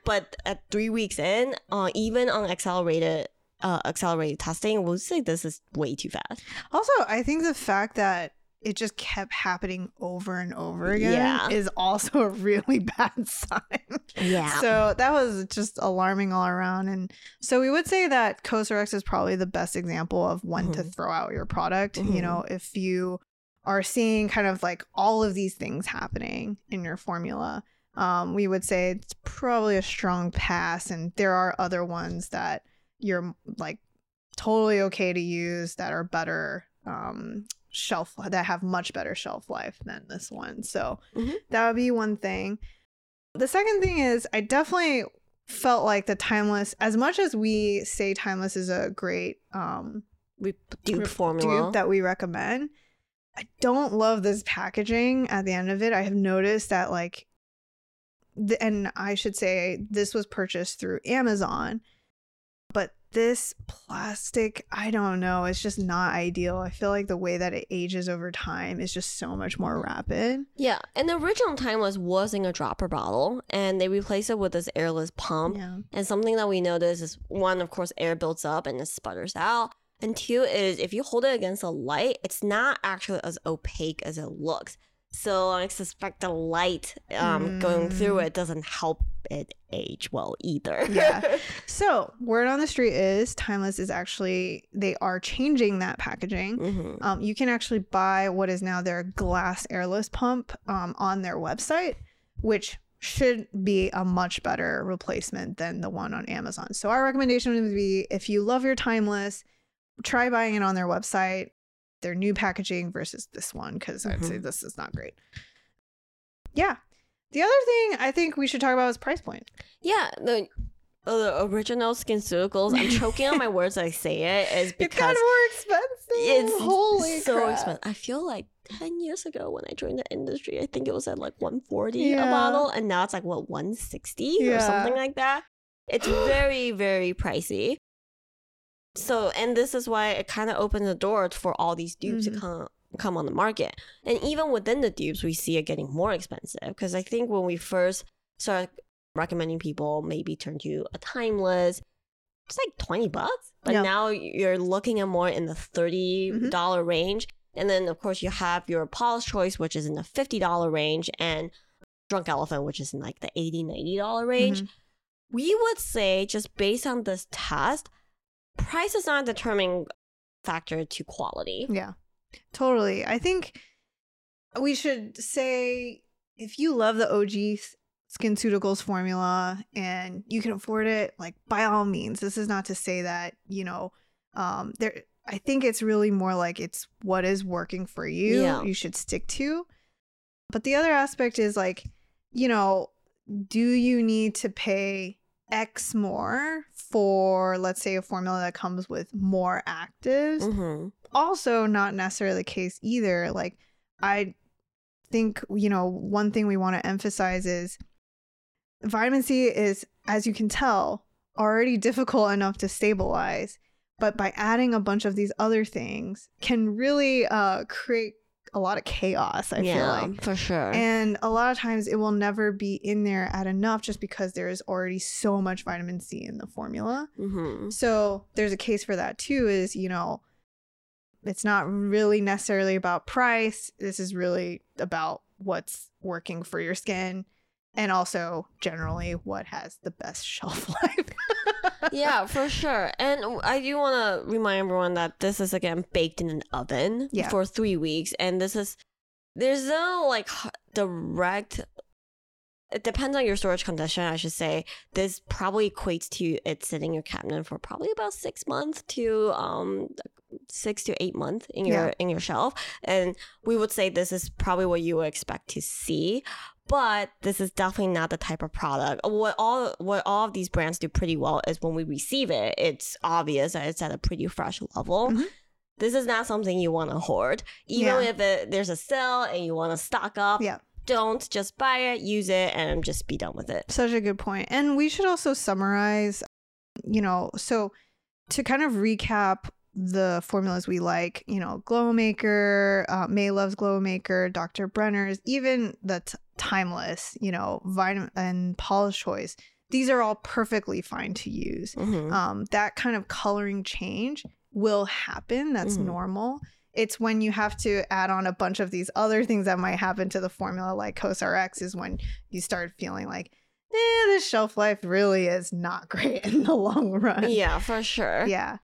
But at three weeks in, uh, even on accelerated uh, accelerated testing, we'll say this is way too fast. Also, I think the fact that it just kept happening over and over again Yeah. is also a really bad sign. Yeah. So that was just alarming all around. And so we would say that COSRX is probably the best example of when to Mhm. throw out your product. Mhm. You know, if you are seeing kind of like all of these things happening in your formula, um, we would say it's probably a strong pass. And there are other ones that you're like totally okay to use that are better um shelf that have much better shelf life than this one. So Mhm. that would be one thing. The second thing is i definitely felt like the timeless as much as we say timeless is a great um we dupe dupe that we recommend i don't love this packaging at the end of it. I have noticed that like th- and i should say this was purchased through amazon this plastic i don't know it's just not ideal i feel like the way that it ages over time is just so much more rapid yeah, and the original timeless was in a dropper bottle, and they replaced it with this airless pump. yeah And something that we notice is one, of course, air builds up and it sputters out. And two is if you hold it against a light, it's not actually as opaque as it looks. So I suspect the light um, going through Mm. it doesn't help it age well either. Yeah. So, word on the street is Timeless is actually, they are changing that packaging. hmm Um, you can actually buy what is now their glass airless pump um, on their website, which should be a much better replacement than the one on Amazon. So, our recommendation would be if you love your Timeless, try buying it on their website, their new packaging versus this one, because I'd say this is not great. Yeah. The other thing I think we should talk about is price point. Yeah, the, uh, the original SkinCeuticals, I'm choking on my words as I say it, is It's because kind of more expensive. it's Holy so crap. expensive. I feel like 10 years ago when I joined the industry, I think it was at like 140 Yeah. a bottle, and now it's like what 160 or something like that. It's very, very pricey. So, and this is why it kind of opened the door for all these dupes Mhm. to come come on the market. And even within the dupes, we see it getting more expensive because I think when we first started recommending people maybe turn to a timeless. It's like 20 bucks, but Yeah. now you're looking at more in the $30 Mm-hmm. range. And then, of course, you have your Paul's Choice, which is in the $50 range, and Drunk Elephant, which is in like the $80, $90 range. Mhm. We would say, just based on this test, price is not a determining factor to quality. Yeah, totally. I think we should say if you love the OG SkinCeuticals formula and you can afford it, like by all means. This is not to say that you know, um, there. I think it's really more like it's what is working for you. Yeah. You should stick to. But the other aspect is like, you know, do you need to pay X more for, let's say, a formula that comes with more actives? hmm also not necessarily the case either. Like, I think, you know, one thing we want to emphasize is vitamin C is, as you can tell, already difficult enough to stabilize. But by adding a bunch of these other things, can really uh, create a lot of chaos. I yeah, feel like. for sure. And a lot of times it will never be in there at enough just because there is already so much vitamin C in the formula. hmm So there's a case for that too, is, you know, it's not really necessarily about price. This is really about what's working for your skin and also generally what has the best shelf life. yeah, for sure. And I do want to remind everyone that this is again baked in an oven Yeah. for three weeks, and this is there's no like direct. It depends on your storage condition, I should say. This probably equates to it sitting in your cabinet for probably about six months to um six to eight months in your Yeah. in your shelf, and we would say this is probably what you would expect to see but this is definitely not the type of product. What all what all of these brands do pretty well is when we receive it, it's obvious that it's at a pretty fresh level. Mhm. This is not something you want to hoard, even Yeah. if it, there's a sale and you want to stock up. Yeah. Don't just buy it, use it, and just be done with it. Such a good point. And we should also summarize, you know, so to kind of recap the formulas we like, you know, Glow Maker, uh, Maeloves Glow Maker, Dr. Brenner's, even the t- Timeless, you know, Vitamin and Paula's Choice. These are all perfectly fine to use. Mhm. Um, that kind of coloring change will happen. That's Mhm. normal. It's when you have to add on a bunch of these other things that might happen to the formula, like COSRX, is when you start feeling like, eh, this shelf life really is not great in the long run. yeah, for sure. Yeah.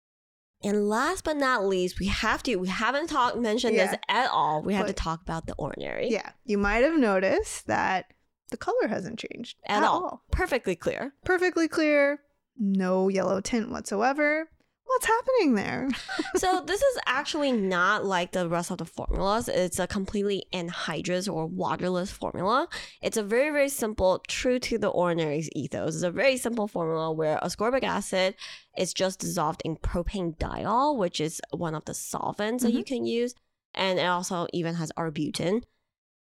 And last but not least, we have to we haven't talked mentioned Yeah. this at all. We have to talk about the ordinary. Yeah. You might have noticed that the color hasn't changed At, all. Perfectly clear. Perfectly clear, no yellow tint whatsoever. What's happening there? so this is actually not like the rest of the formulas. It's a completely anhydrous or waterless formula. It's a very, very simple, true to the ordinary's ethos. It's a very simple formula where ascorbic acid is just dissolved in propanediol, which is one of the solvents that you mm-hmm. can use. And it also even has arbutin.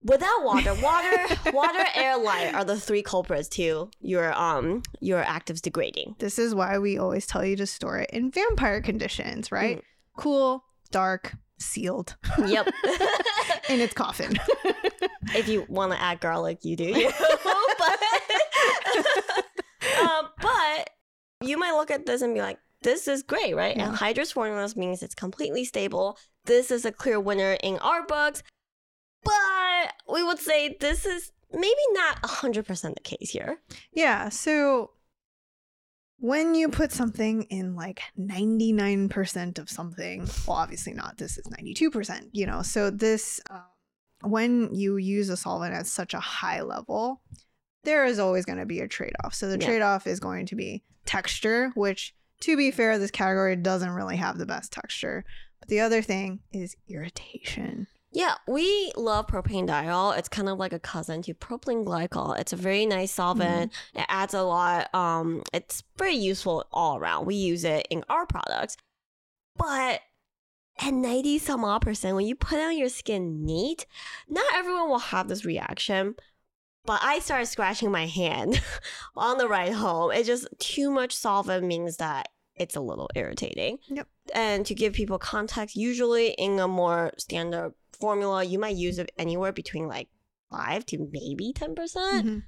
Without water, water, water, air, light are the three culprits to your um your actives degrading. This is why we always tell you to store it in vampire conditions, right? Cool, dark, sealed Yep. in its coffin. if you want to add garlic, you do. You. but, um, but you might look at this and be like, this is great, right? Yeah. Anhydrous formulas means it's completely stable. This is a clear winner in our books. But we would say this is maybe not 100% the case here. yeah, so when you put something in like 99% of something, well, obviously not, this is 92%, you know, so this, um, when you use a solvent at such a high level, there is always going to be a trade off. So the Yeah. trade off is going to be texture, which, to be fair, this category doesn't really have the best texture. But the other thing is irritation. Yeah, we love propanediol. It's kind of like a cousin to propylene glycol. It's a very nice solvent. It adds a lot. Um, it's very useful all around. We use it in our products. But at 90 some odd percent, when you put it on your skin neat, not everyone will have this reaction. But I started scratching my hand on the ride home. It's just too much solvent means that it's a little irritating. Yep. And to give people context, usually in a more standard formula, you might use it anywhere between like five to maybe 10%. Mhm.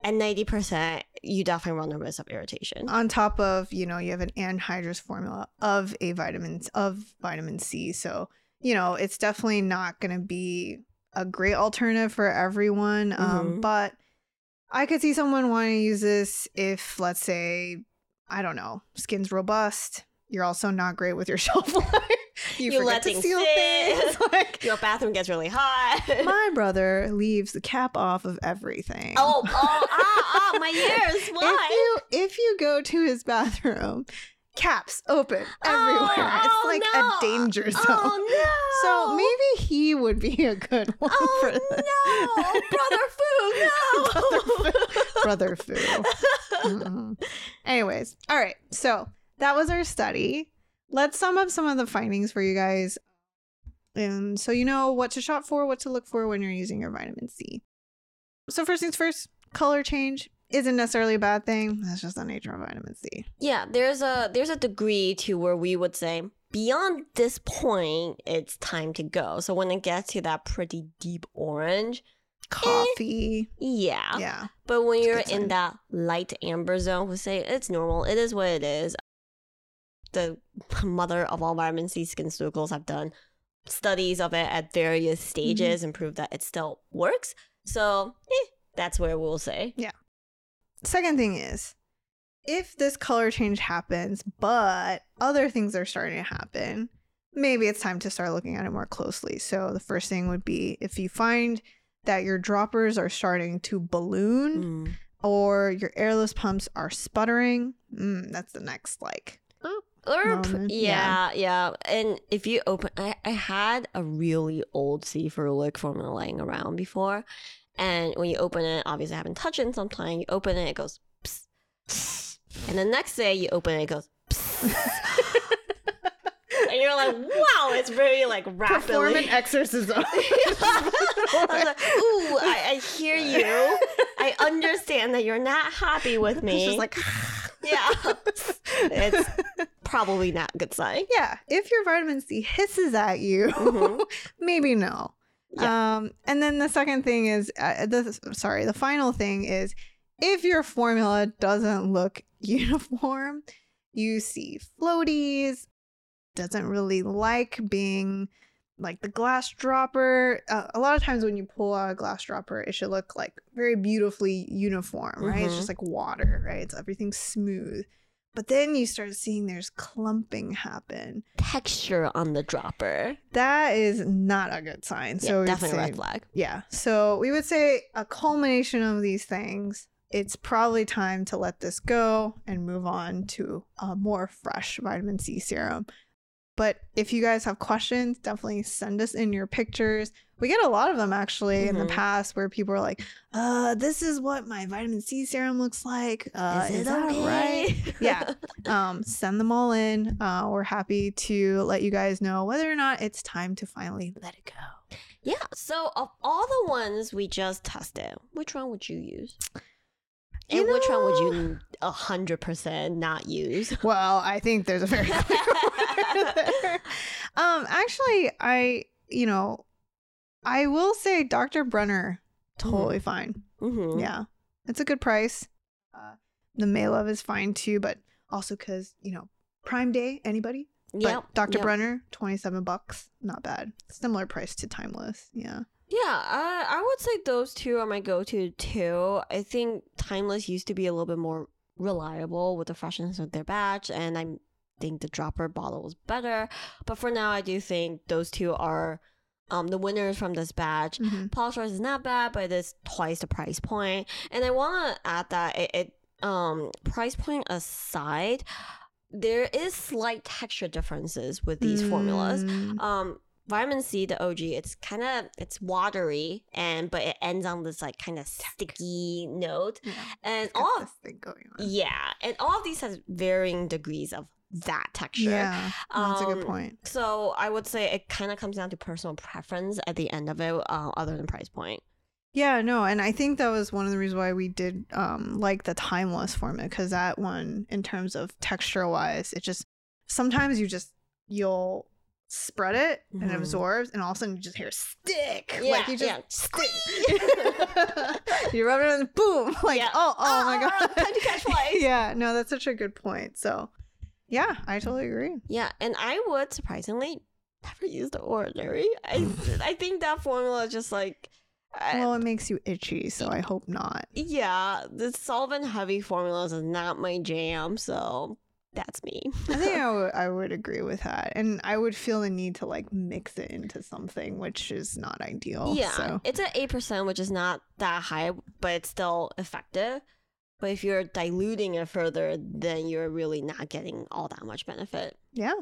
and 90% you definitely run the risk of irritation. On top of, you know, you have an anhydrous formula of a vitamin of vitamin C. So, you know, it's definitely not going to be a great alternative for everyone. Um, Mhm. but I could see someone wanting to use this if, let's say, I don't know, skin's robust. You're also not great with your shelf life. You, You forget let to things seal things. Like, Your bathroom gets really hot. my brother leaves the cap off of everything. oh, oh, ah, ah, my ears. Why? If you if you go to his bathroom, caps open everywhere. Oh, it's oh, like no. a danger zone. Oh no! So maybe he would be a good one for Oh this. no, brother Fu, no. Brother Fu. Mhm. Anyways, all right. So that was our study. Let's sum up some of the findings for you guys. And so you know what to shop for, what to look for when you're using your vitamin C. So first things first, color change isn't necessarily a bad thing. That's just the nature of vitamin C. yeah, there's a there's a degree to where we would say beyond this point, it's time to go. So when it gets to that pretty deep orange, eh, Coffee. yeah. Yeah. But when It's you're in that light amber zone, we say it's normal. It is what it is. The mother of all vitamin C SkinCeuticals have done studies of it at various Mm-hmm. stages and proved that it still works. So eh, that's where we'll say. Yeah. Second thing is, if this color change happens, but other things are starting to happen, maybe it's time to start looking at it more closely. So the first thing would be if you find that your droppers are starting to balloon Mm. or your airless pumps are sputtering, mm, that's the next like. Or Moment, yeah, yeah, And if you open, I, I had a really old C ferulic formula laying around before, and when you open it, obviously I haven't touched it in some time. You open it, it goes, psst. and the next day you open it, it goes, you're like, wow, it's very like Perform an rapidly. exorcism. I was like, ooh, I, I hear you. I understand that you're not happy with me. She's like, yeah, it's probably not a good sign. yeah, if your vitamin C hisses at you, Mhm. maybe no. Um, and then the second thing is, uh, the sorry, the final thing is, if your formula doesn't look uniform, you see floaties, doesn't really like being like the glass dropper. Uh, a lot of times when you pull out a glass dropper, it should look like very beautifully uniform, right? It's Mhm. just like water, right? It's everything's smooth. But then you start seeing there's clumping happen. Texture on the dropper. That is not a good sign. Yeah, so definitely say- red flag. Yeah. So we would say a culmination of these things, it's probably time to let this go and move on to a more fresh vitamin C serum. But if you guys have questions, definitely send us in your pictures. We get a lot of them actually in the Mhm. past where people are like, uh, this is what my vitamin C serum looks like. Uh, is, it that okay? right? Yeah. um, send them all in. Uh, we're happy to let you guys know whether or not it's time to finally let it go. yeah. So of all the ones we just tested, which one would you use? You And which one would you a hundred percent not use? Well, I think there's a very clear there. Um, actually, I you know, I will say Dr. Brenner totally fine. Mm-hmm. Yeah, it's a good price. Uh, the Maelove is fine too, but also because you know Prime Day, anybody. Yeah. But Dr. Brenner, twenty seven bucks, not bad. Similar price to Timeless. Yeah. Yeah, I, I would say those two are my go-to too. I think Timeless used to be a little bit more reliable with the freshness of their batch, and I think the dropper bottle was better. But for now, I do think those two are um the winners from this batch. Mhm. Paula's Choice is not bad, but it's twice the price point. And I want to add that it, it um price point aside, there is slight texture differences with these formulas Mm, um vitamin c the og it's kind of it's watery and but it ends on this like kind of sticky note yeah. and all this thing going on. yeah and all of these has varying degrees of that texture Yeah, that's a good Um, point. so i would say it kind of comes down to personal preference at the end of it uh, other than price point Yeah, no, and I think that was one of the reasons why we did um like the timeless format because that one, in terms of texture wise, it just sometimes you just you'll spread it and it absorbs, and all of a sudden you just hear stick. Yeah, like you just yeah. stick. you rub it and boom. Like Yeah. oh oh, oh my Ah, god. time to catch flies. yeah, no, that's such a good point. So yeah, I totally agree. Yeah, and I would surprisingly never use the ordinary. I I think that formula is just like, I- Well, it makes you itchy, so I hope not. yeah, the solvent heavy formulas is not my jam. So that's me. I think I would, would agree with that. And I would feel the need to like mix it into something, which is not ideal. yeah, So. it's at eight percent, which is not that high, but it's still effective. But if you're diluting it further, then you're really not getting all that much benefit. Yeah.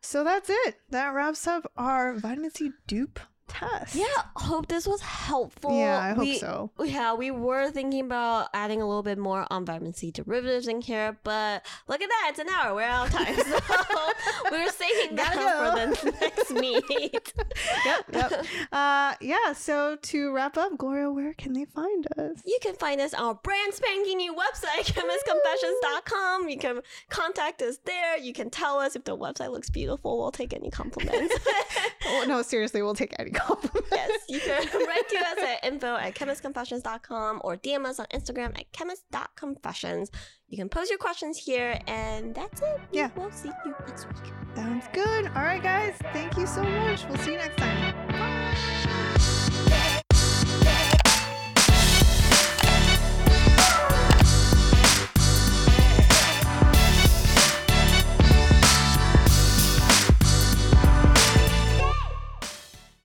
So that's it. That wraps up our vitamin C dupe test. Yeah, hope this was helpful. Yeah, I hope We- so. Yeah, we were thinking about adding a little bit more on vitamin C derivatives in here, but look at that, it's an hour. We're out of time. So we were saving that Gotta for the next meet. Yep. Yep. uh, yeah. So to wrap up, Gloria, where can they find us? You can find us on our brand spanking new website, chemistconfessions.com. You can contact us there. You can tell us if the website looks beautiful. We'll take any compliments. Oh, no, seriously, we'll take any compliment. yes, you can write to us at info at chemistconfessions.com or DM us on Instagram at chemist.confessions. You can post your questions here, and that's it. Yeah. We'll see you next week. Sounds good. All right, guys. Thank you so much. We'll see you next time. Bye.